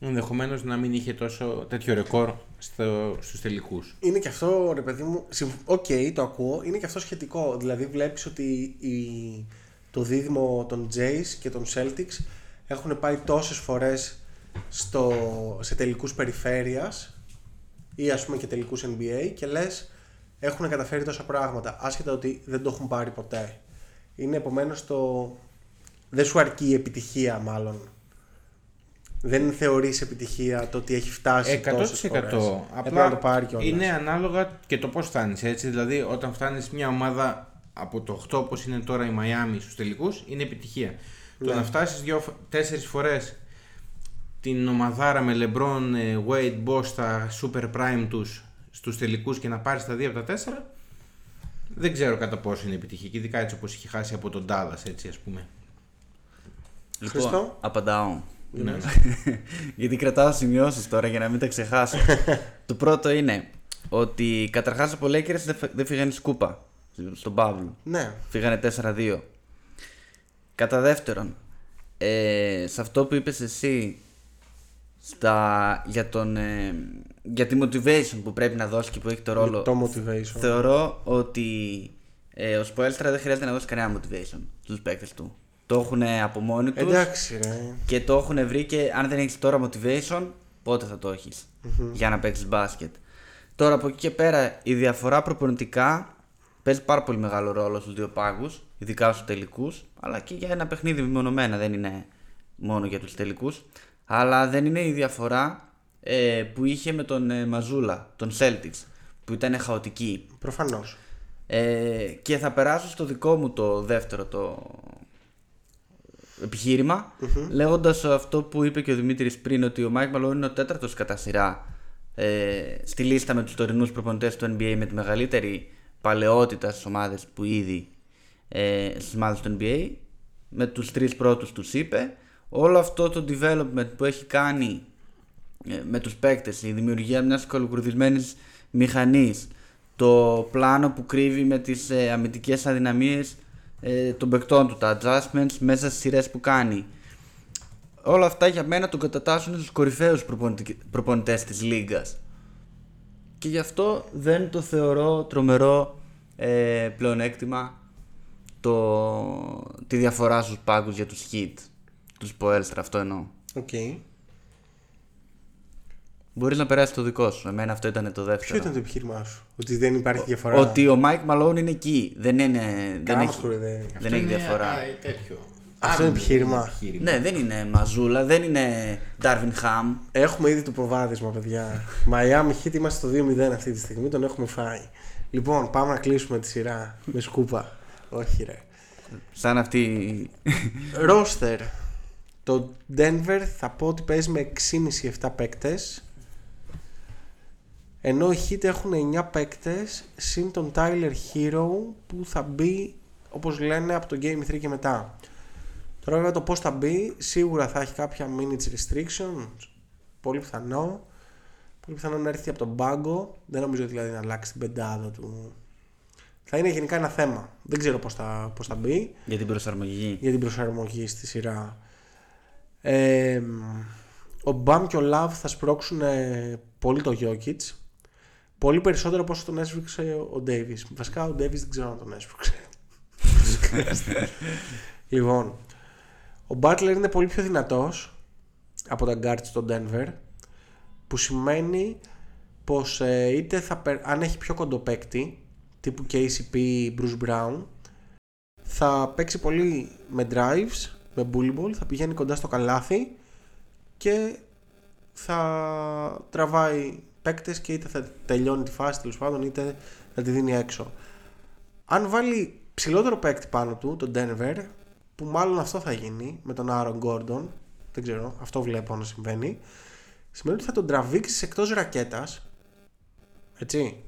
ενδεχομένως να μην είχε τόσο τέτοιο ρεκόρ στο, στους τελικούς. Είναι και αυτό, ρε παιδί μου. συμφ- Οκ, το ακούω. Είναι και αυτό σχετικό. Δηλαδή, βλέπεις ότι η... το δίδυμο των Jays και των Celtics έχουν πάει τόσες φορές στο, σε τελικούς περιφέρειας ή ας πούμε και τελικούς NBA και λες έχουν καταφέρει τόσα πράγματα άσχετα ότι δεν το έχουν πάρει ποτέ. Είναι επομένως το... δεν σου αρκεί η επιτυχία μάλλον. Δεν θεωρείς επιτυχία το ότι έχει φτάσει τόσες 100%. φορές. Έπρεπε Απλά να το πάρει κιόλας. είναι ανάλογα και το πώς φτάνεις. Έτσι, δηλαδή, όταν φτάνεις μια ομάδα από το 8 όπως είναι τώρα η Miami στους τελικούς, είναι επιτυχία. Το Ναι. να φτάσεις τέσσερις φορές την ομαδάρα με LeBron, ε, Wade, Bosch στα super prime τους στους τελικούς και να πάρει τα δύο από τα τέσσερα, δεν ξέρω κατά πόσο είναι επιτυχία. Και ειδικά έτσι όπως είχε χάσει από τον Dallas, έτσι ας πούμε. Χριστό. Λοιπόν, απαντάω. Ναι. Γιατί κρατάω σημειώσεις τώρα για να μην τα ξεχάσω. το πρώτο είναι ότι καταρχάς από Lakers δεν φε- δεν φύγανε σκούπα στον Παύλο. Ναι. Φύγανε 4-2. Κατά δεύτερον, ε, σε αυτό που είπες εσύ στα, για, τον, ε, για τη motivation που πρέπει να δώσει και που έχει το ρόλο Το motivation. Θεωρώ ότι ε, ο Σποέλστρα δεν χρειάζεται να δώσει κανένα motivation στους παίκτες του. Το έχουν από μόνοι τους Εντάξει ρε. και το έχουν βρει και αν δεν έχεις τώρα motivation, πότε θα το εχεις για να παίξεις μπάσκετ. Τώρα από εκεί και πέρα η διαφορά προπονητικά παίζει πάρα πολύ μεγάλο ρόλο στους δύο πάγους, ειδικά στους τελικούς, αλλά και για ένα παιχνίδι μεμονωμένα, δεν είναι μόνο για τους τελικούς. Αλλά δεν είναι η διαφορά ε, που είχε με τον ε, Μαζούλα, των Celtics, που ήταν χαοτική. Προφανώς. Ε, και θα περάσω στο δικό μου το δεύτερο το επιχείρημα λέγοντας αυτό που είπε και ο Δημήτρης πριν ότι ο Μάικ Μαλόν είναι ο τέταρτος κατά σειρά ε, στη λίστα με τους τωρινούς προπονητές του NBA με τη μεγαλύτερη παλαιότητα στις ομάδες που ήδη ε, στις ομάδες του NBA με τους τρεις πρώτους τους είπε όλο αυτό το development που έχει κάνει ε, με τους παίκτες, η δημιουργία μιας κολοκουρδισμένης μηχανής, το πλάνο που κρύβει με τις ε, αμυντικές αδυναμίες ε, των παικτών του, τα adjustments μέσα στις σειρές που κάνει. Όλα αυτά για μένα τον κατατάσσουν στους κορυφαίους προπονητικ- προπονητές της λίγκας. Και γι' αυτό δεν το θεωρώ τρομερό ε, πλεονέκτημα το, τη διαφορά στους πάγκους για τους Heat, του Σποέλστρα, αυτό εννοώ. Οκ. Μπορείς να περάσεις το δικό σου. Εμένα αυτό ήταν το δεύτερο. Ποιο ήταν το επιχείρημά σου, Ότι δεν υπάρχει διαφορά; Ότι ο Μάικ Μαλόν είναι εκεί. Δεν είναι. Δεν Κάμα έχει, σκουρδεύει. δεν έχει διαφορά. τέτοιο. Αυτό είναι επιχείρημα. Ναι, δεν είναι Μαζούλα, δεν είναι Ντάρβιν Χαμ. Έχουμε ήδη το προβάδισμα, παιδιά. Miami Heat είμαστε στο 2-0 αυτή τη στιγμή, τον έχουμε φάει. Λοιπόν, πάμε να κλείσουμε τη σειρά με σκούπα. Όχι, ρε. Σαν αυτή. Ρόστερ. Το Denver θα πω ότι παίζει με 6,5-7 παίκτες. Ενώ οι Heat έχουν 9 παίκτες συν τον Tyler Hero που θα μπει όπως λένε από το Game 3 και μετά. Τώρα βέβαια το πώς θα μπει σίγουρα θα έχει κάποια minutes restrictions. Πολύ πιθανό. Πολύ πιθανό να έρθει από τον πάγκο. Δεν νομίζω δηλαδή να αλλάξει την πεντάδα του. Θα είναι γενικά ένα θέμα. Δεν ξέρω πώς θα, πώς θα μπει για την προσαρμογή. για την προσαρμογή στη σειρά. Ε, ο Μπαμ και ο Λαβ θα σπρώξουν ε, πολύ το Jokic. Πολύ περισσότερο από όσο τον έσπρωξε ο Ντέιβις. Βασικά ο Ντέιβις δεν ξέρω αν τον έσπρωξε. λοιπόν, ο Μπάτλερ είναι πολύ πιο δυνατός από τα guards στο Denver που σημαίνει πως ε, είτε θα, περ- αν έχει πιο κοντό παίκτη τύπου KCP Bruce Brown θα παίξει πολύ με drives, με bully ball, θα πηγαίνει κοντά στο καλάθι και θα τραβάει παίκτες και είτε θα τελειώνει τη φάση τέλος πάντων είτε θα τη δίνει έξω. Αν βάλει ψηλότερο παίκτη πάνω του, τον Denver, που μάλλον αυτό θα γίνει με τον Aaron Gordon, δεν ξέρω, αυτό βλέπω να συμβαίνει, σημαίνει ότι θα τον τραβήξεις εκτός ρακέτας, έτσι,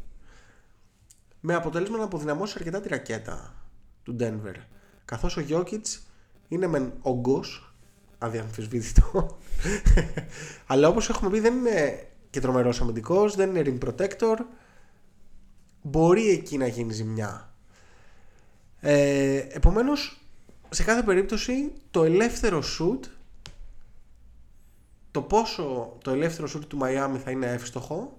με αποτέλεσμα να αποδυναμώσει αρκετά τη ρακέτα του Denver. Καθώς ο Jokic είναι μεν όγκος, αδιαμφισβήτητο, αλλά όπως έχουμε πει δεν είναι και τρομερός αμυντικός, δεν είναι rim protector, μπορεί εκεί να γίνει ζημιά. Ε, επομένως, σε κάθε περίπτωση το ελεύθερο shoot το πόσο το ελεύθερο shoot του Miami θα είναι εύστοχο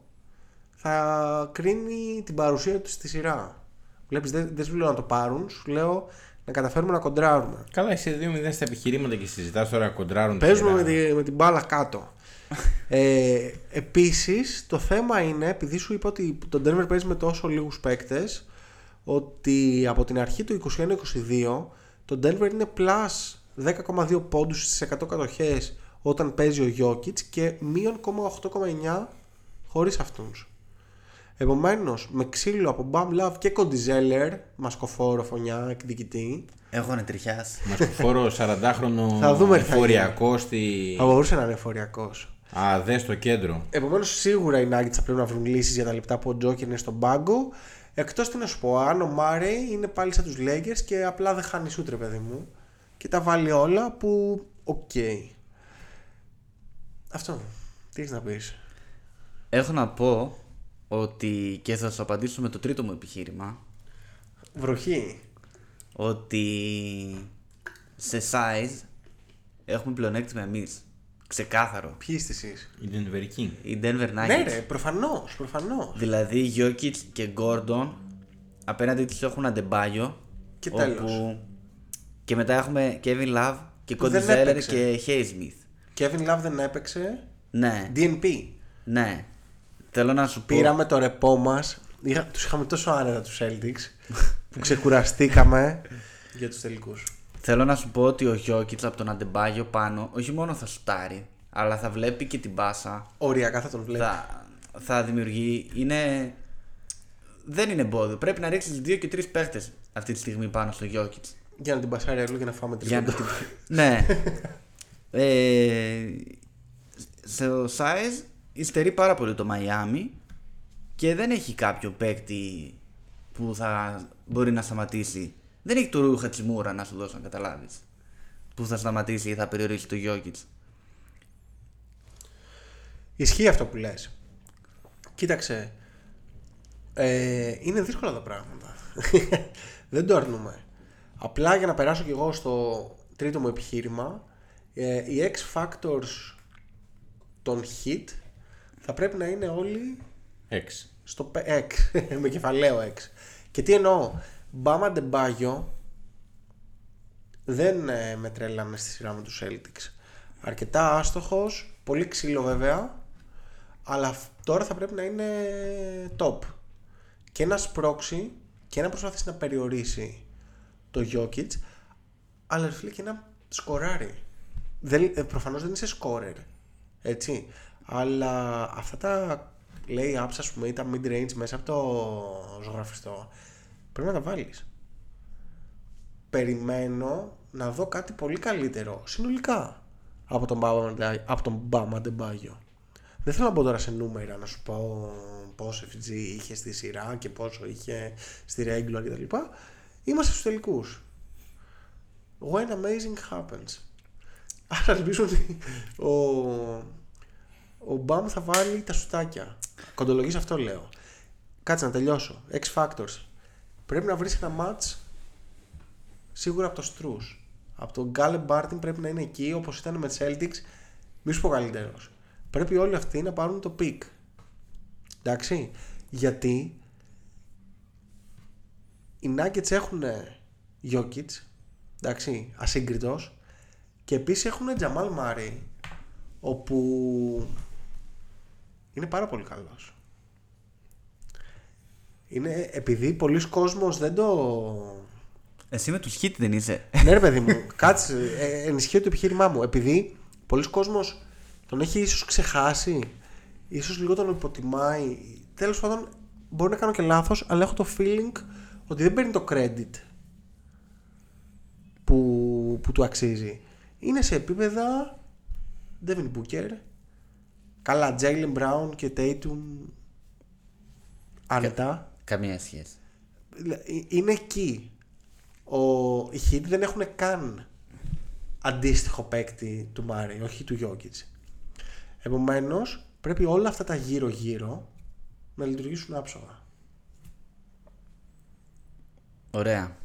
θα κρίνει την παρουσία του στη σειρά. Βλέπεις, δεν, δεν σου λέω να το πάρουν, σου λέω να καταφέρουμε να κοντράρουμε. Καλά, είσαι 2-0 στα επιχειρήματα και συζητάς τώρα κοντράρουν. Παίζουμε με, τυχερά. τη, με την μπάλα κάτω. ε, επίσης το θέμα είναι επειδή σου είπα ότι το Denver παίζει με τόσο λίγους παίκτες ότι από την αρχή του 21-22 το Denver είναι plus 10,2 πόντους στις 100 κατοχές όταν παίζει ο Jokic και μείον 8,9 χωρίς αυτούς. Επομένως με ξύλο από Bam Love και Κοντιζέλερ μασκοφόρο φωνιά εκδικητή Έχω νετριχιάσει. Μασκοφόρο 40χρονο Θα δούμε τι θα εφοριακός στη. θα μπορούσε να είναι εφοριακός. Α, δες στο κέντρο. Επομένως, σίγουρα οι Nuggets θα πρέπει να βρουν λύσεις για τα λεπτά που ο Τζόκερ είναι στον πάγκο. Εκτός τι να σου πω, αν ο Μάρεϊ είναι πάλι σαν τους Lakers και απλά δεν χάνει σουτ, ρε, παιδί μου. Και τα βάλει όλα που. Οκ. Αυτό. Τι έχεις να πεις; Έχω να πω ότι και θα σου απαντήσω με το τρίτο μου επιχείρημα Βροχή. ότι σε size έχουμε πλεονέκτημα εμείς. Ξεκάθαρο. Ποιοι είστε εσείς; Οι Denver King. Οι Denver Nuggets. Ναι, ρε, προφανώς. Προφανώς. Δηλαδή Jokic και Gordon απέναντι τους έχουν Αντεμπάγιο Και τέλος. Και μετά έχουμε Kevin Love και Που δεν Cody Zeller έπαιξε. και Haysmith. Kevin Love δεν έπαιξε. Ναι, DNP. ναι. Θέλω να σου πω. Πήραμε το ρεπό μας. Τους είχαμε τόσο άνετα τους Celtics που ξεκουραστήκαμε για τους τελικούς. Θέλω να σου πω ότι ο Jokic από τον Αντεμπάγιο πάνω όχι μόνο θα σουτάρει, αλλά θα βλέπει και την μπάσα. Οριακά θα τον βλέπει. Θα, θα δημιουργεί. Είναι. Δεν είναι εμπόδιο. Πρέπει να ρίξεις δύο και τρεις παίχτες αυτή τη στιγμή πάνω στο Jokic. Για να την πασάρει αλλού για να φάμε Για τρίποντο. να την- ναι. ε, σε size υστερεί πάρα πολύ το Miami και δεν έχει κάποιο παίκτη που θα μπορεί να σταματήσει. Δεν έχει το Ρούχα Τσιμούρα να σου δώσω να καταλάβεις. Που θα σταματήσει ή θα περιορίσει το Jokic. Ισχύει αυτό που λες. Κοίταξε. Ε, είναι δύσκολα τα πράγματα. Δεν το αρνούμε. Απλά για να περάσω κι εγώ στο τρίτο μου επιχείρημα, ε, οι X Factors των hit θα πρέπει να είναι όλοι 6. στο πε- X, με κεφαλαίο X. Και τι εννοώ, Μπάμα Ντεμπάγιο δεν ε, με τρέλανε στη σειρά με τους Celtics. Αρκετά άστοχος, πολύ ξύλο βέβαια, αλλά φ- τώρα θα πρέπει να είναι top. Και να σπρώξει και να προσπαθήσει να περιορίσει το Jokic, αλλά ρε φίλε και να σκοράρει. Δεν, ε, προφανώς δεν είσαι scorer, έτσι. Αλλά αυτά τα lay-ups ας πούμε ή τα mid-range μέσα από το ζωγραφιστό πρέπει να τα βάλεις. Περιμένω να δω κάτι πολύ καλύτερο συνολικά από τον Bama, από τον Bama Adebayo. Δεν θέλω να μπω τώρα σε νούμερα να σου πω πόσο FG είχε στη σειρά και πόσο είχε στη regular κτλ. Είμαστε στους τελικούς. When amazing happens. Άρα ελπίζω ότι ο, ο Μπαμ θα βάλει τα σουτάκια. Κοντολογής αυτό λέω. Κάτσε να τελειώσω. X Factors. Πρέπει να βρεις ένα match σίγουρα από το Στρούς. Από τον Γκάλε Μπάρτιν πρέπει να είναι εκεί όπως ήταν με τις Celtics. Μη σου πω καλύτερος. Πρέπει όλοι αυτοί να πάρουν το pick. Εντάξει. Γιατί οι Nuggets έχουν Jokic, εντάξει, ασύγκριτος και επίσης έχουν Jamal Murray όπου είναι πάρα πολύ καλός. Είναι επειδή πολλοί κόσμος δεν το... Εσύ με τους hit δεν είσαι. ναι ρε παιδί μου, κάτσε, ε, ενισχύει το επιχείρημά μου. Επειδή πολλοί κόσμος τον έχει ίσως ξεχάσει, ίσως λίγο τον υποτιμάει. Τέλος πάντων, μπορεί να κάνω και λάθος, αλλά έχω το feeling ότι δεν παίρνει το credit που, που του αξίζει. Είναι σε επίπεδα Devin Booker, καλά Jalen Brown και Tatum άνετα. Καμία σχέση. Ε, είναι εκεί. Ο, οι Heat δεν έχουν καν αντίστοιχο παίκτη του Μάρι, όχι του Jokic. Επομένως, πρέπει όλα αυτά τα γύρω-γύρω να λειτουργήσουν άψογα. Ωραία.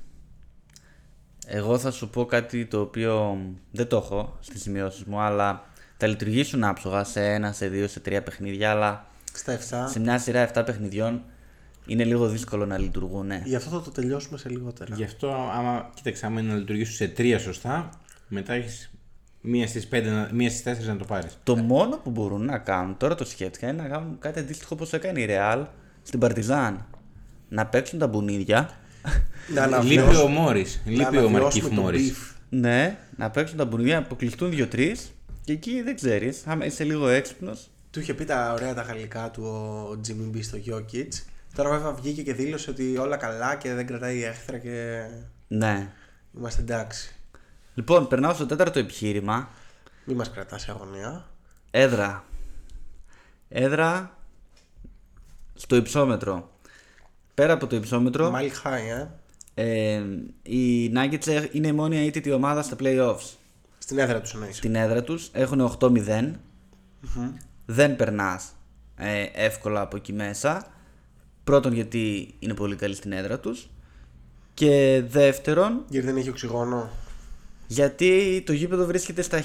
Εγώ θα σου πω κάτι το οποίο δεν το έχω στις σημειώσεις μου, αλλά θα λειτουργήσουν άψογα σε ένα, σε δύο, σε τρία παιχνίδια, αλλά Στα 7. σε μια σειρά 7 παιχνιδιών Είναι λίγο δύσκολο να λειτουργούν. ναι. Γι' αυτό θα το τελειώσουμε σε λιγότερα. Γι' αυτό, άμα κοίταξε, άμα είναι να λειτουργήσουν σε τρία σωστά, μετά έχεις μία στις μία στις τέσσερις να το πάρεις. Το μόνο που μπορούν να κάνουν, τώρα το σκέφτηκα, είναι να κάνουν κάτι αντίστοιχο όπως έκανε η Real στην Παρτιζάν. Να παίξουν τα μπουνίδια. Να Λείπει αναβιώσουμε- ο Μόρις. να Λείπει ο αναβιώσουμε Μαρκίφ το Μόρις. beef. ναι, να παίξουν τα μπουνίδια, να αποκλειστούν δύο-τρεις. Και εκεί δεν ξέρεις, άμα είσαι λίγο έξυπνος. Του είχε πει τα ωραία τα γαλλικά του ο Jimmy B στο Jokic. Τώρα βέβαια βγήκε και δήλωσε ότι όλα καλά και δεν κρατάει έχθρα και Ναι. είμαστε εντάξει. Λοιπόν, περνάω στο τέταρτο επιχείρημα. Μην μας κρατάς σε αγωνία. Έδρα. Έδρα στο υψόμετρο. Πέρα από το υψόμετρο, Mile high, ε. ε, οι Nuggets είναι η μόνη αίτητη ομάδα στα playoffs. Στην έδρα τους εννοείς. Στην έδρα τους έχουν 8-0. Δεν περνάς ε, εύκολα από εκεί μέσα. Πρώτον γιατί είναι πολύ καλή στην έδρα τους. Και δεύτερον Γιατί δεν έχει οξυγόνο. γιατί το γήπεδο βρίσκεται στα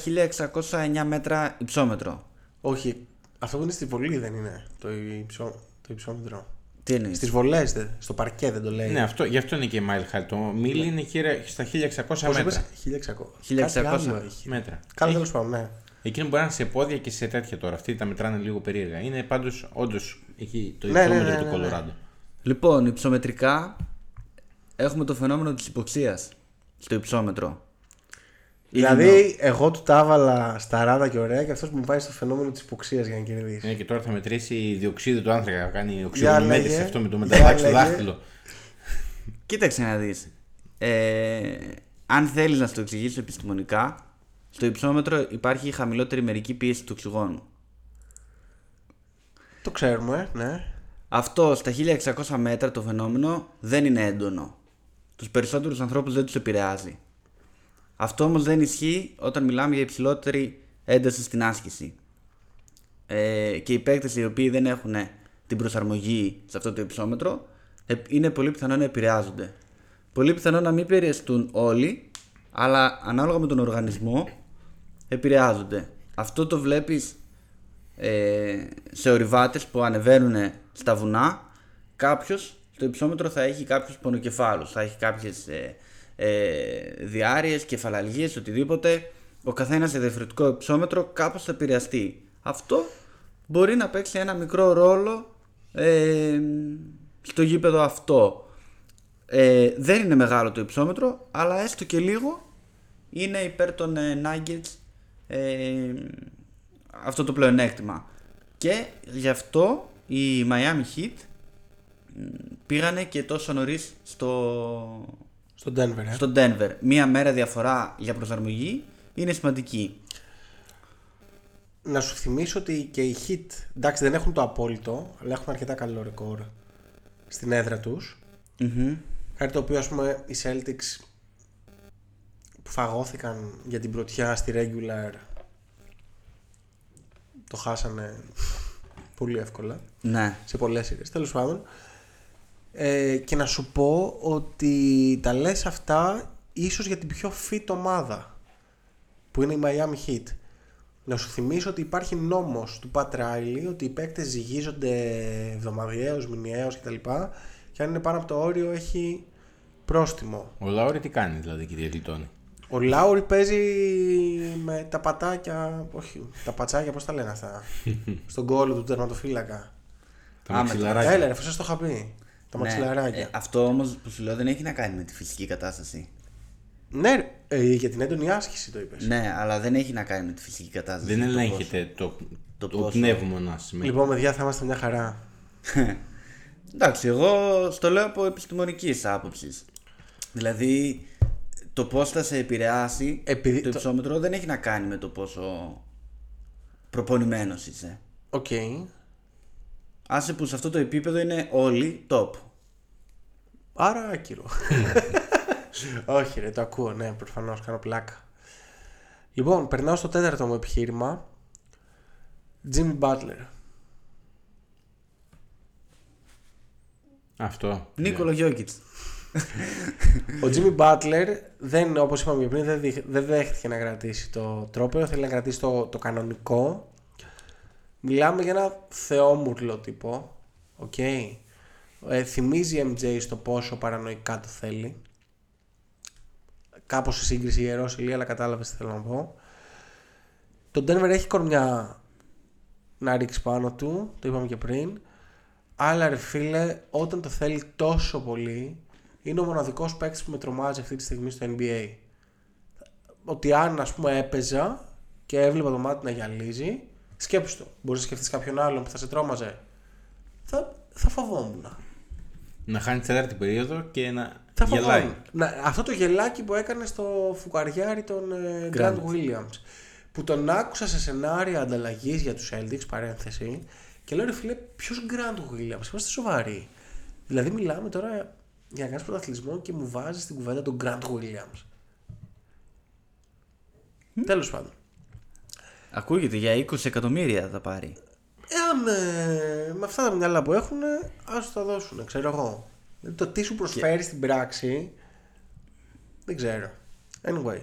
1609 μέτρα υψόμετρο. Όχι, αυτό που είναι στη βολή δεν είναι το, υψό, το υψόμετρο. Τι εννοείς; Στις βολές, δεν- στο παρκέ δεν το λέει. Ναι, αυτό, γι' αυτό είναι και mile high. Το μίλι είναι κύριε, στα 1600 Πώς μέτρα. είπες, 1600. 1600. Κάτι άλλο έχει. μέτρα. Καλά, Έχει- τέλος πάντων, ναι. Εκείνο μπορεί να είναι σε πόδια και σε τέτοια τώρα. Αυτοί τα μετράνε λίγο περίεργα. Είναι πάντως όντως εκεί το Ναι, ναι, υψόμετρο ναι, του ναι, ναι. Κολοράντο. Λοιπόν, υψομετρικά έχουμε το φαινόμενο της υποξίας στο υψόμετρο. Δηλαδή, εγώ του τα έβαλα στα ράδα και ωραία και αυτός μου πάει στο φαινόμενο της υποξίας για να κερδίσει. Ναι, και τώρα θα μετρήσει διοξείδιο του άνθρακα. Θα κάνει λέγε. οξυγονομέτρηση αυτό με το Για μεταλλάκι στο λέγε. δάχτυλο. Κοίταξε να δεις. Ε, αν θέλεις να στο εξηγήσω επιστημονικά, στο υψόμετρο υπάρχει χαμηλότερη μερική πίεση του οξυγόνου. Το ξέρουμε, ναι. Αυτό στα 1600 μέτρα το φαινόμενο δεν είναι έντονο. Τους περισσότερους ανθρώπους δεν τους επηρεάζει. Αυτό όμως δεν ισχύει όταν μιλάμε για υψηλότερη ένταση στην άσκηση. Ε, και οι παίκτες οι οποίοι δεν έχουν την προσαρμογή σε αυτό το υψόμετρο ε, είναι πολύ πιθανό να επηρεάζονται. Πολύ πιθανό να μην επηρεαστούν όλοι, αλλά ανάλογα με τον οργανισμό επηρεάζονται. Αυτό το βλέπεις ε, σε ορειβάτες που ανεβαίνουν στα βουνά κάποιος στο υψόμετρο θα έχει κάποιους πονοκεφάλους, θα έχει κάποιες ε, ε, διάρειες, κεφαλαλγίες, οτιδήποτε. Ο καθένας σε διαφορετικό υψόμετρο κάπως θα επηρεαστεί. Αυτό μπορεί να παίξει ένα μικρό ρόλο ε, στο γήπεδο αυτό. Ε, δεν είναι μεγάλο το υψόμετρο, αλλά έστω και λίγο είναι υπέρ των ε, Nuggets ε, αυτό το πλεονέκτημα. Και γι' αυτό οι Miami Heat μ, πήγανε και τόσο νωρίς στο, Στον Denver, ε. στο Denver. Μία μέρα διαφορά για προσαρμογή είναι σημαντική. Να σου θυμίσω ότι και οι Heat, εντάξει δεν έχουν το απόλυτο, αλλά έχουν αρκετά καλό ρεκόρ στην έδρα τους. Μμμ. Κάτι το οποίο ας πούμε οι Celtics που φαγώθηκαν για την πρωτιά στη regular το χάσανε πολύ εύκολα Ναι. σε πολλές σειρές τέλος πάντων ε, και να σου πω ότι τα λες αυτά ίσως για την πιο fit ομάδα που είναι η Miami Heat να σου θυμίσω ότι υπάρχει νόμος του Pat Riley ότι οι παίκτες ζυγίζονται εβδομαδιαίως, μηνιαίως κτλ και αν είναι πάνω από το όριο έχει πρόστιμο Ο Λάουρι τι κάνει δηλαδή και τι γλιτώνει. ο Λάουρι παίζει με τα πατάκια, όχι, τα πατσάκια, πώς τα λένε αυτά, στον κόλλο του τερματοφύλακα. Τα Α, μαξιλαράκια. Έλα ρε, αφού σας το είχα πει. Τα Ναι. μαξιλαράκια. Ε, αυτό όμως που σου λέω δεν έχει να κάνει με τη φυσική κατάσταση. Ναι, ρε, ε, για την έντονη άσκηση το είπες. Ναι, αλλά δεν έχει να κάνει με τη φυσική κατάσταση. Δεν Το ελέγχεται το, το το, πόσο. πνεύμονα. Λοιπόν, παιδιά, θα είμαστε μια χαρά. πόσο. Εντάξει, εγώ στο λέω από επιστημονικής άποψης. Δηλαδή, το πώς θα σε επηρεάσει Επειδή το το- υψόμετρο δεν έχει να κάνει με το πόσο προπονημένος είσαι. Οκ. Άσε που σε αυτό το επίπεδο είναι όλοι top. Άρα άκυρο. Όχι ρε, το ακούω, ναι, προφανώς, κάνω πλάκα. Λοιπόν, περνάω στο τέταρτο μου επιχείρημα. Jimmy Butler. Αυτό. Νίκολα Γιόκιτς. Ο Jimmy Butler δεν, όπως είπαμε πριν, δεν, δι- δεν δέχτηκε να κρατήσει το τρόπαιο, θέλει να κρατήσει το, το κανονικό. Μιλάμε για ένα θεόμουρλο τύπο, οκ. Ε, θυμίζει MJ στο πόσο παρανοϊκά το θέλει. Κάπως η σύγκριση ιεροσυλία, αλλά κατάλαβες τι θέλω να πω. Το Denver έχει κορμιά να ρίξει πάνω του, το είπαμε και πριν. Αλλά ρε φίλε, όταν το θέλει τόσο πολύ, είναι ο μοναδικός παίκτης που με τρομάζει αυτή τη στιγμή στο NBA. Ότι αν ας πούμε έπαιζα και έβλεπα το μάτι να γυαλίζει, σκέψου το. Μπορείς να σκεφτείς κάποιον άλλον που θα σε τρόμαζε. Θα, θα φοβόμουν. Να χάνει τέταρτη περίοδο και να Θα γελάει. φοβόμουν. Να, αυτό το γελάκι που έκανε στο φουκαριάρι τον ε, Grant Williams. Που τον άκουσα σε σενάρια ανταλλαγής για τους Celtics, παρένθεση, και λέω ρε φίλε, ποιος Grant Williams, είμαστε σοβαροί. Δηλαδή, μιλάμε τώρα για να κάνει πρωταθλητισμό και μου βάζει στην κουβέντα τον Grant Williams. Τέλος πάντων. Ακούγεται για 20 εκατομμύρια θα πάρει. Εάν ε, με αυτά τα μυαλά που έχουν, ας το δώσουν, ξέρω εγώ. Δηλαδή, το τι σου προσφέρει στην πράξη, δεν ξέρω. Anyway.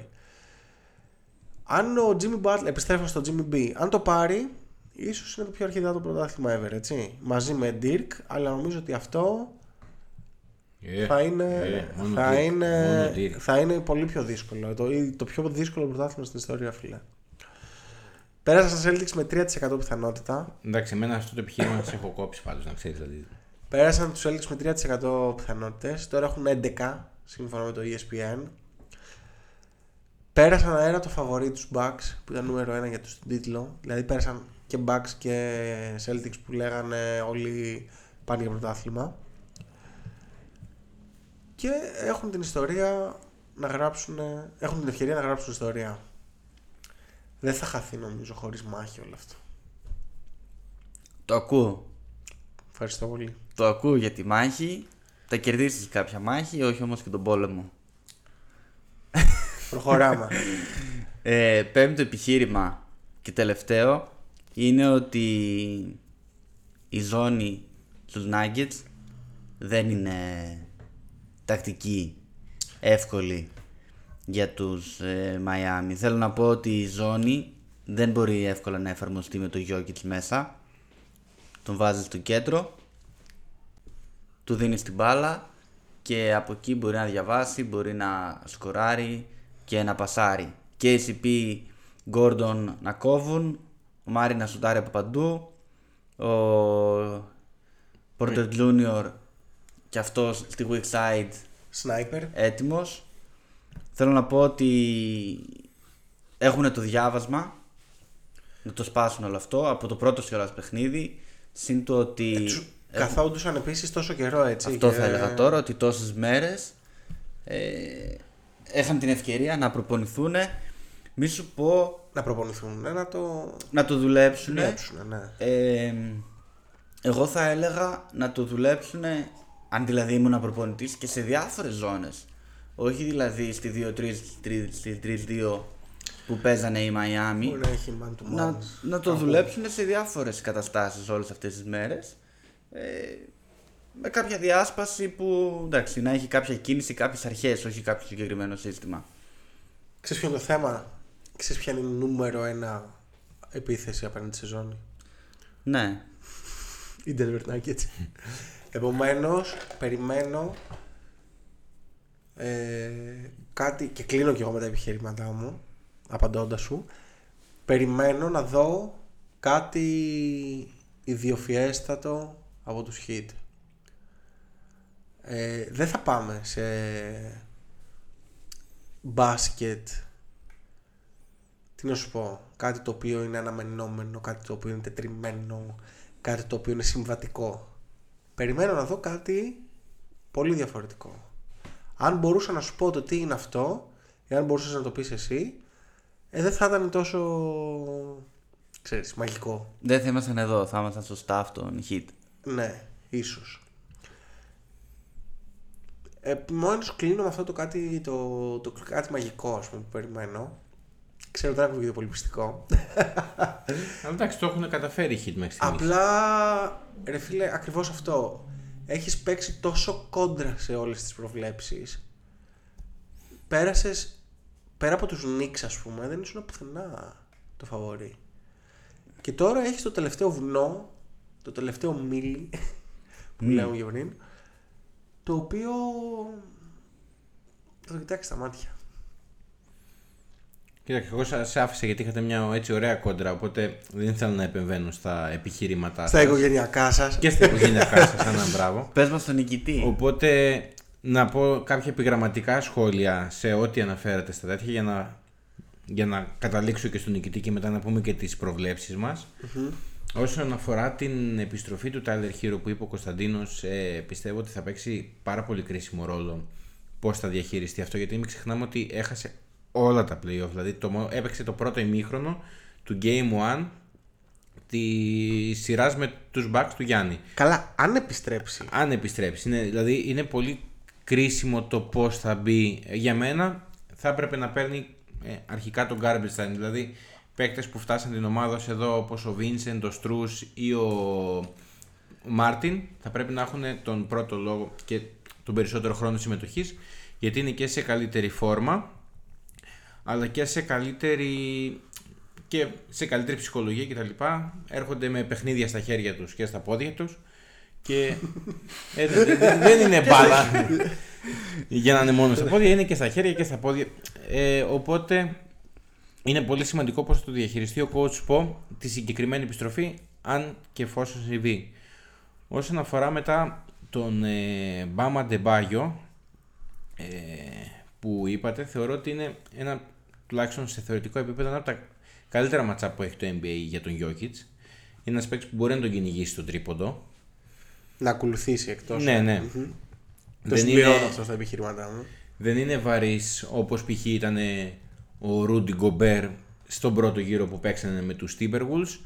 Αν ο Jimmy Butler, επιστρέφω στο Jimmy B, αν το πάρει, ίσως είναι το πιο αρχιδά το πρωτάθλημα ever, έτσι. Μαζί με Dirk, αλλά νομίζω ότι αυτό Ε, θα είναι, ε, μόνο θα, Dirk, είναι, μόνο Dirk. θα είναι πολύ πιο δύσκολο. Το, το πιο δύσκολο πρωτάθλημα στην ιστορία, φίλε. Πέρασαν στα Celtics με 3% πιθανότητα. Εντάξει, εμένα αυτό το επιχείρημα σε έχω κόψει πάντως, να ξέρεις δηλαδή. Πέρασαν τους Celtics με 3% πιθανότητες. Τώρα έχουν 11 σύμφωνα με το E ESPN. Πέρασαν αέρα το φαβορή τους Bucks που ήταν νούμερο 1 για τον τίτλο. Δηλαδή πέρασαν και Bucks και Celtics που λέγανε όλοι πάνε για πρωτάθλημα. Και έχουν την ιστορία να γράψουν, έχουν την ευκαιρία να γράψουν ιστορία. Δεν θα χαθεί νομίζω χωρίς μάχη όλο αυτό. Το ακούω. Ευχαριστώ πολύ. Το ακούω για τη μάχη. Θα κερδίσει κάποια μάχη, όχι όμως και τον πόλεμο. Προχωράμε. Ε, πέμπτο επιχείρημα και τελευταίο είναι ότι η ζώνη στους Nuggets δεν είναι τακτική εύκολη για τους ε, Miami. Θέλω να πω ότι η ζώνη δεν μπορεί εύκολα να εφαρμοστεί με το Jokic μέσα. Τον βάζεις στο κέντρο, του δίνεις την μπάλα και από εκεί μπορεί να διαβάσει, μπορεί να σκοράρει και να πασάρει. KCP, Gordon να κόβουν, ο Μάρι να σουτάρει από παντού, ο Porter Junior και αυτός στη weak side Sniper. έτοιμος. Θέλω να πω ότι έχουν το διάβασμα να το σπάσουν όλο αυτό από το πρώτο κιόλας παιχνίδι. Συν το ότι. έχουν- Καθόντουσαν επίσης τόσο καιρό έτσι. αυτό και- θα έλεγα τώρα, ότι τόσες μέρες ε, είχαν την ευκαιρία να προπονηθούν. Μη σου πω Να προπονηθούν, ε, να το να το δουλέψουν. δουλέψουν. Ναι. Ε, εγώ θα έλεγα να το δουλέψουν αν δηλαδή ήμουν προπονητής και σε διάφορες ζώνες. Όχι δηλαδή στη 2-3, στη- στη 3-2 που παίζανε οι Μαϊάμι. Μπορεί να έχει man to man. Να, να το δουλέψουν σε διάφορες καταστάσεις όλες αυτές τις μέρες. Ε, με κάποια διάσπαση που εντάξει, να έχει κάποια κίνηση, κάποιες αρχές, όχι κάποιο συγκεκριμένο σύστημα. Ξέρεις ποιο είναι το θέμα; Ξέρεις ποια είναι η νούμερο ένα επίθεση απέναντι σε ζώνη; Ναι. Η Denver Nuggets. Επομένως, περιμένω ε, κάτι και κλείνω και εγώ με τα επιχειρήματά μου απαντώντας σου. Περιμένω να δω κάτι ιδιοφιέστατο από τους Heat ε, δεν θα πάμε σε μπάσκετ. Τι να σου πω κάτι το οποίο είναι αναμενόμενο κάτι το οποίο είναι τετριμένο κάτι το οποίο είναι συμβατικό. Περιμένω να δω κάτι πολύ διαφορετικό αν μπορούσα να σου πω το τι είναι αυτό ή αν μπορούσες να το πεις εσύ ε, δεν θα ήταν τόσο ξέρεις μαγικό Δεν θα ήμασταν εδώ, θα ήμασταν στο staff των Hit. ναι, ίσως. Επομένως κλείνω με αυτό το κάτι, το, το κάτι μαγικό ας πούμε, που περιμένω. Ξέρω ότι δεν ακούγεται πολύ πιστικό. Αλλά εντάξει, το έχουν καταφέρει οι Heat μέχρι στιγμής. Απλά, ρε φίλε, ακριβώς αυτό. Έχεις παίξει τόσο κόντρα σε όλες τις προβλέψεις. Πέρασες, πέρα από τους Knicks ας πούμε, δεν ήσουν πουθενά το φαβορί. Και τώρα έχεις το τελευταίο βουνό, το τελευταίο μίλι, που λέγαμε και πριν, το οποίο θα το κοιτάξεις στα μάτια. Κοίταξε, εγώ σα άφησα γιατί είχατε μια έτσι ωραία κόντρα, οπότε δεν ήθελα να επεμβαίνω στα επιχειρήματά Στα σας. οικογενειακά σας. Και στα οικογενειακά σας, ένα μπράβο. Πες μας τον νικητή. Οπότε να πω κάποια επιγραμματικά σχόλια σε ό,τι αναφέρατε στα τέτοια για να, για να καταλήξω και στον νικητή και μετά να πούμε και τις προβλέψεις μας. Όσον αφορά την επιστροφή του Tyler Hero που είπε ο Κωνσταντίνος, ε, πιστεύω ότι θα παίξει πάρα πολύ κρίσιμο ρόλο πώς θα διαχειριστεί αυτό, γιατί μην ξεχνάμε ότι έχασε όλα τα playoff, δηλαδή το, μο- έπαιξε το πρώτο ημίχρονο του Game 1 τη σειράς με τους Bucks του Γιάννη Καλά, αν επιστρέψει. αν επιστρέψει. Είναι, δηλαδή είναι πολύ κρίσιμο το πώς θα μπει. Για μένα θα έπρεπε να παίρνει ε, αρχικά τον garbage time. Δηλαδή παίκτες που φτάσαν την ομάδα ως εδώ όπως ο Vincent, ο Στρούς ή ο Μάρτιν θα πρέπει να έχουν τον πρώτο λόγο και τον περισσότερο χρόνο συμμετοχής γιατί είναι και σε καλύτερη φόρμα αλλά και σε καλύτερη και σε καλύτερη ψυχολογία κτλ. Έρχονται με παιχνίδια στα χέρια τους και στα πόδια τους και ε, δε- δε- δε- δεν είναι μπάλα για να είναι μόνο στα πόδια, είναι και στα χέρια και στα πόδια. Ε, οπότε είναι πολύ σημαντικό πώς θα το διαχειριστεί ο coach Spo τη συγκεκριμένη επιστροφή αν και εφόσον συμβεί. Όσον αφορά μετά τον ε, Μπάμα Ντεμπάγιο ε, που είπατε, θεωρώ ότι είναι ένα τουλάχιστον σε θεωρητικό επίπεδο ένα από τα καλύτερα ματσά που έχει το NBA για τον Jokic. Είναι ένας παίκτης που μπορεί να τον κυνηγήσει στο τρίποντο. Να ακολουθήσει εκτός. Ναι, ναι. Μμμ. Το Δεν συμπληρώνω είναι, αυτό στα επιχειρήματά μου. δεν είναι βαρύς όπως π.χ. ήταν ο Ρούντι Γκομπέρ στον πρώτο γύρο που παίξανε με τους Timberwolves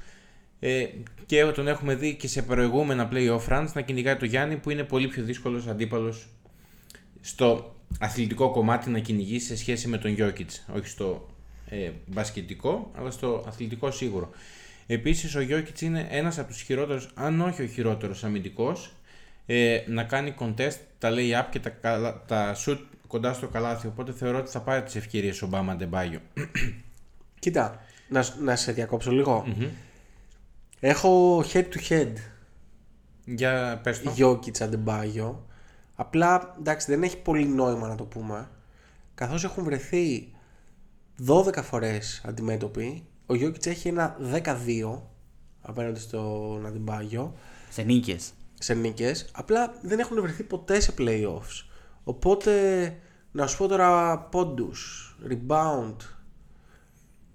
ε, και τον έχουμε δει και σε προηγούμενα play-off runs να κυνηγάει το Γιάννη που είναι πολύ πιο δύσκολος αντίπαλος στο αθλητικό κομμάτι να κυνηγήσει σε σχέση με τον Jokic. Όχι στο ε, μπασκετικό, αλλά στο αθλητικό σίγουρο. Επίσης ο Jokic είναι ένας από τους χειρότερους, αν όχι ο χειρότερος αμυντικός, ε, να κάνει contest τα lay-up και τα, καλα- τα shoot κοντά στο καλάθι. Οπότε θεωρώ ότι θα πάρει τις ευκαιρίες ο Μπάμα Ντεμπάγιο. Κοίτα, να, σ- να σε διακόψω λίγο. Έχω head to head Για πες το. Jokic Adebayo. Απλά εντάξει δεν έχει πολύ νόημα να το πούμε. Καθώς έχουν βρεθεί 12 φορές αντιμέτωποι, ο Jokic έχει ένα 12 απέναντι στον Adebayo Σε νίκες. σε νίκες. Απλά δεν έχουν βρεθεί ποτέ σε playoffs. Οπότε να σου πω τώρα πόντους, rebound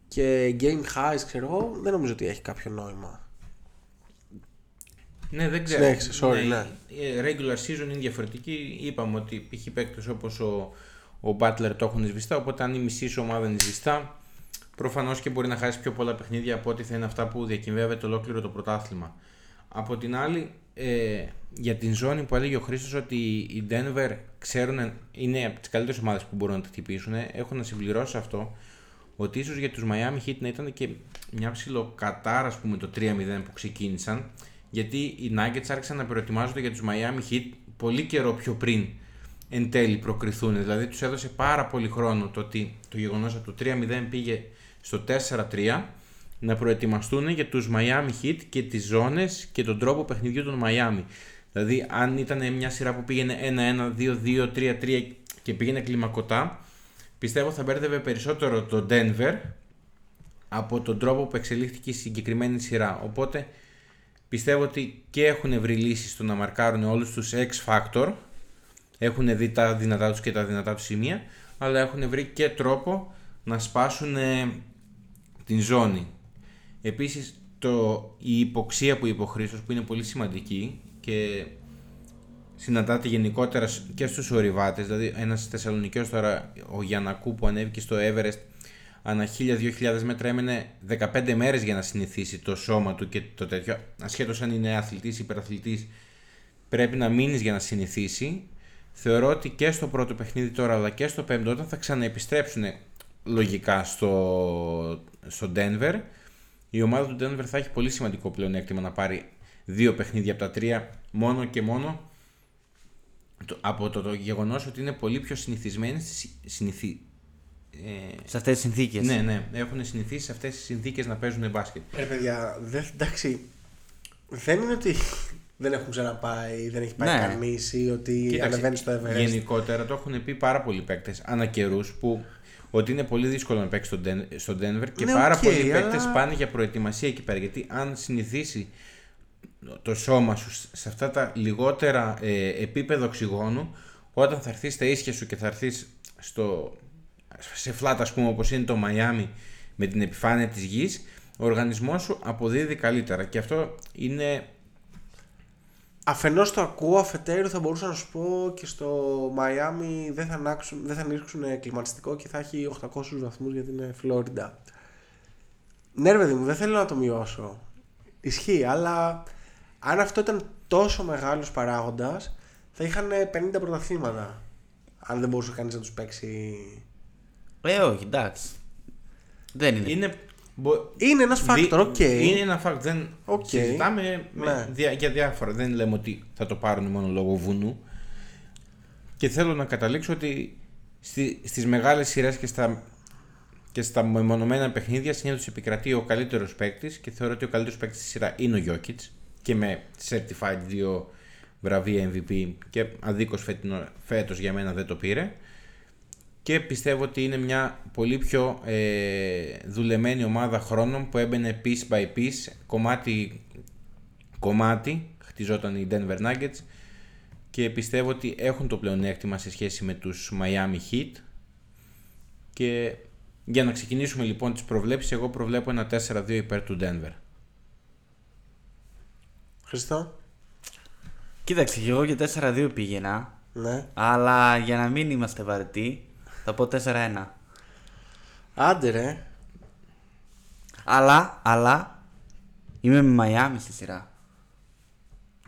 και game highs ξέρω εγώ δεν νομίζω ότι έχει κάποιο νόημα. Ναι, δεν ξέρω. Συνέχισε, sorry, ναι. Η regular season είναι διαφορετική. Είπαμε ότι π.χ. παίκτες όπως ο, ο Butler το έχουν σβηστά, οπότε αν η μισή σου ομάδα είναι σβηστά, προφανώς και μπορεί να χάσεις πιο πολλά παιχνίδια από ό,τι θα είναι αυτά που διακυβεύεται ολόκληρο το πρωτάθλημα. Από την άλλη, ε, για την ζώνη που έλεγε ο Χρήστος ότι οι Denver ξέρουν, είναι από τις καλύτερες ομάδες που μπορούν να τα χτυπήσουν, έχω να συμπληρώσω αυτό, ότι ίσως για τους Miami Heat να ήταν και μια ψηλοκατάρα ας πούμε το 3-0 που ξεκίνησαν γιατί οι Nuggets άρχισαν να προετοιμάζονται για τους Miami Heat πολύ καιρό πιο πριν εν τέλει προκριθούν. Δηλαδή τους έδωσε πάρα πολύ χρόνο το ότι το γεγονός ότι το 3-0 πήγε στο 4-3 να προετοιμαστούν για τους Miami Heat και τις ζώνες και τον τρόπο παιχνιδιού των Miami. Δηλαδή αν ήταν μια σειρά που πήγαινε 1-1, 2-2, 3-3 και πήγαινε κλιμακωτά πιστεύω θα μπέρδευε περισσότερο το Denver από τον τρόπο που εξελίχθηκε η συγκεκριμένη σειρά. Οπότε πιστεύω ότι και έχουν βρει λύσεις στο να μαρκάρουν όλους τους X-Factor, έχουν δει τα δυνατά τους και τα δυνατά τους σημεία, αλλά έχουν βρει και τρόπο να σπάσουν ε, την ζώνη. Επίσης το, η υποξία που είπε ο Χρήστος που είναι πολύ σημαντική και συναντάται γενικότερα σ- και στους ορειβάτες, δηλαδή ένας Θεσσαλονικιός τώρα, ο Γιανακού που ανέβηκε στο Everest, ανά 1000-2000 μέτρα έμενε 15 μέρες για να συνηθίσει το σώμα του και το τέτοιο, ασχέτως αν είναι αθλητής, υπεραθλητής, πρέπει να μείνεις για να συνηθίσει. Θεωρώ ότι και στο πρώτο παιχνίδι τώρα αλλά και στο πέμπτο όταν θα ξαναεπιστρέψουν λογικά στο, στο Denver η ομάδα του Denver θα έχει πολύ σημαντικό πλεονέκτημα να πάρει δύο παιχνίδια από τα τρία μόνο και μόνο το- από το, το γεγονός ότι είναι πολύ πιο συνηθισμένοι στις συνηθι... ε, Σε αυτές τις συνθήκες. ναι, ναι, έχουν συνηθίσει σε αυτές τις συνθήκες να παίζουν μπάσκετ. Ρε παιδιά, δε, εντάξει, δεν είναι ότι δεν έχουν ξαναπάει, δεν έχει πάει Ναι. κανεί ή ότι ανεβαίνεις στο Everest. γενικότερα το έχουν πει πάρα πολλοί παίκτες ανά καιρούς που ότι είναι πολύ δύσκολο να παίξει στο, Den- στο Denver και Ναι, πάρα οκ, πολλοί αλλά- παίκτες πάνε για προετοιμασία εκεί πέρα. Γιατί αν συνηθίσει το σώμα σου σε αυτά τα λιγότερα ε, επίπεδα οξυγόνου, όταν θα έρθεις στα ίσια σου και θα έρθεις σε φλάτα, ας πούμε, όπως είναι το Μαϊάμι με την επιφάνεια της γης, ο οργανισμός σου αποδίδει καλύτερα. Και αυτό είναι Αφενός το ακούω, αφετέρου θα μπορούσα να σου πω και στο Μαϊάμι δεν θα, ανάξουν, δεν θα ανοίξουν κλιματιστικό και θα έχει 800 βαθμούς γιατί είναι Φλόριντα. Ναι, ρε παιδί μου, δεν θέλω να το μειώσω. Ισχύει, αλλά αν αυτό ήταν τόσο μεγάλος παράγοντας, θα είχαν 50 πρωταθλήματα. Αν δεν μπορούσε κανείς να τους παίξει. Ε, όχι, εντάξει. Δεν είναι. Είναι, μπο- Είναι ένας δι- factor, OK. Είναι ένα fact. Δεν Οκ. συζητάμε με Ναι. δια- για διάφορα. Δεν λέμε ότι θα το πάρουν μόνο λόγω βουνού. Και θέλω να καταλήξω ότι στη, στις μεγάλες σειρές και στα, και στα μεμονωμένα παιχνίδια συνήθως επικρατεί ο καλύτερος παίκτης και θεωρώ ότι ο καλύτερος παίκτης στη σειρά είναι ο Jokic και με certified δύο βραβεία MVP και αδίκως φέτινο- φέτος για μένα δεν το πήρε και πιστεύω ότι είναι μια πολύ πιο ε, δουλεμένη ομάδα χρόνων που έμπαινε piece by piece, κομμάτι κομμάτι, χτιζόταν οι Denver Nuggets και πιστεύω ότι έχουν το πλεονέκτημα σε σχέση με τους Miami Heat και για να ξεκινήσουμε λοιπόν τις προβλέψεις, εγώ προβλέπω ένα 4-2 υπέρ του Denver. Χριστό. Κοίταξε, και εγώ και 4-2 πήγαινα. Ναι. Αλλά για να μην είμαστε βαρετοί, θα πω 4-1. Άντε ρε. Αλλά, αλλά, είμαι με Μαϊάμι στη σειρά.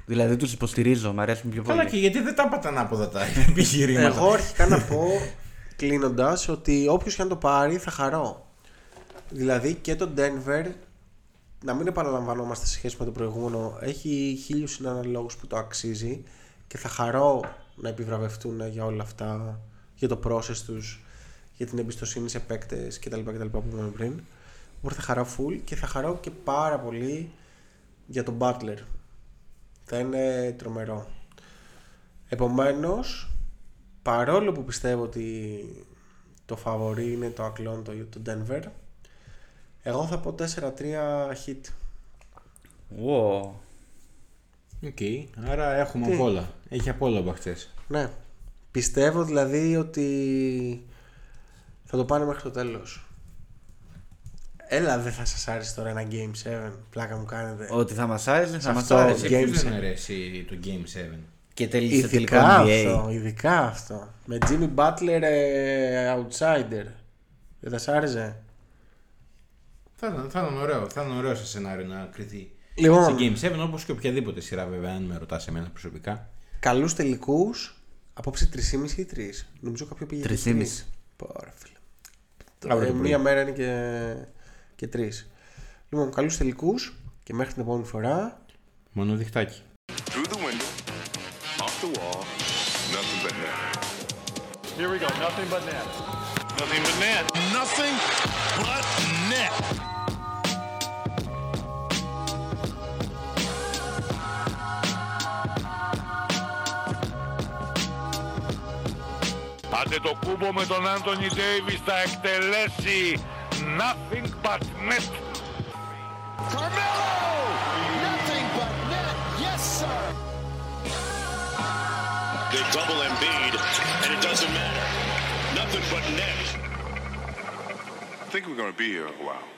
Δηλαδή τους υποστηρίζω, μου αρέσουν πιο πολύ. Καλά και γιατί δεν τα είπατε ανάποδα τα επιχειρήματα. Εγώ αρχικά να πω κλείνοντας ότι όποιος και αν το πάρει θα χαρώ. Δηλαδή και το Denver, να μην επαναλαμβανόμαστε σε σχέση με το προηγούμενο, έχει χίλιους συναναλόγους που το αξίζει και θα χαρώ να επιβραβευτούν για όλα αυτά, για το process τους, για την εμπιστοσύνη σε παίκτες κτλ. κτλ που είπαμε πριν. Οπότε θα χαρώ full και θα χαρώ και πάρα πολύ για τον Butler. Θα είναι τρομερό. Επομένως, παρόλο που πιστεύω ότι το φαβορί είναι το ακλόνητο ή το Denver, εγώ θα πω 4-3 Heat. Wow. OK, άρα έχουμε Τι; απ' όλα. Έχει απ' όλα από αυτές. Ναι. Πιστεύω δηλαδή ότι θα το πάνε μέχρι το τέλος. Έλα δεν θα σας άρεσε τώρα ένα Game 7, πλάκα μου κάνετε. Ότι θα μας άρεσε, θα μας αυτό, άρεσε. Σε Game ποιους δεν seven. αρέσει το Game 7. Και τελείωσε το τελικό Ειδικά NBA. αυτό, ειδικά αυτό. Με Jimmy Butler ε, outsider. Δεν θα σ' άρεσε; Θα ήταν, θα ήταν ωραίο, θα ήταν ωραίο σε σενάριο να κρυθεί Λοιπόν. σε Game 7 όπως και οποιαδήποτε σειρά βέβαια αν με ρωτάς εμένα προσωπικά. Καλούς τελικούς. Απόψε 3,5 ή 3. Νομίζω κάποιο πήγε και 3,5. τρεις. Πόρα φίλε. Αύριο Ε, το πρωί. μία μέρα είναι και, και τρεις. Λοιπόν, καλούς τελικούς και μέχρι την επόμενη φορά. Μόνο διχτάκι. Through the window, off the wall, nothing but net. Here we go. Nothing but net. Nothing but net. Nothing but net. Άντε το κούμπο με τον Άντωνι Ντέιβις θα εκτελέσει nothing but net. Carmelo! Nothing but net. Yes, sir. They double Embiid, and it doesn't matter. Nothing but net. I think we're going to be here a while.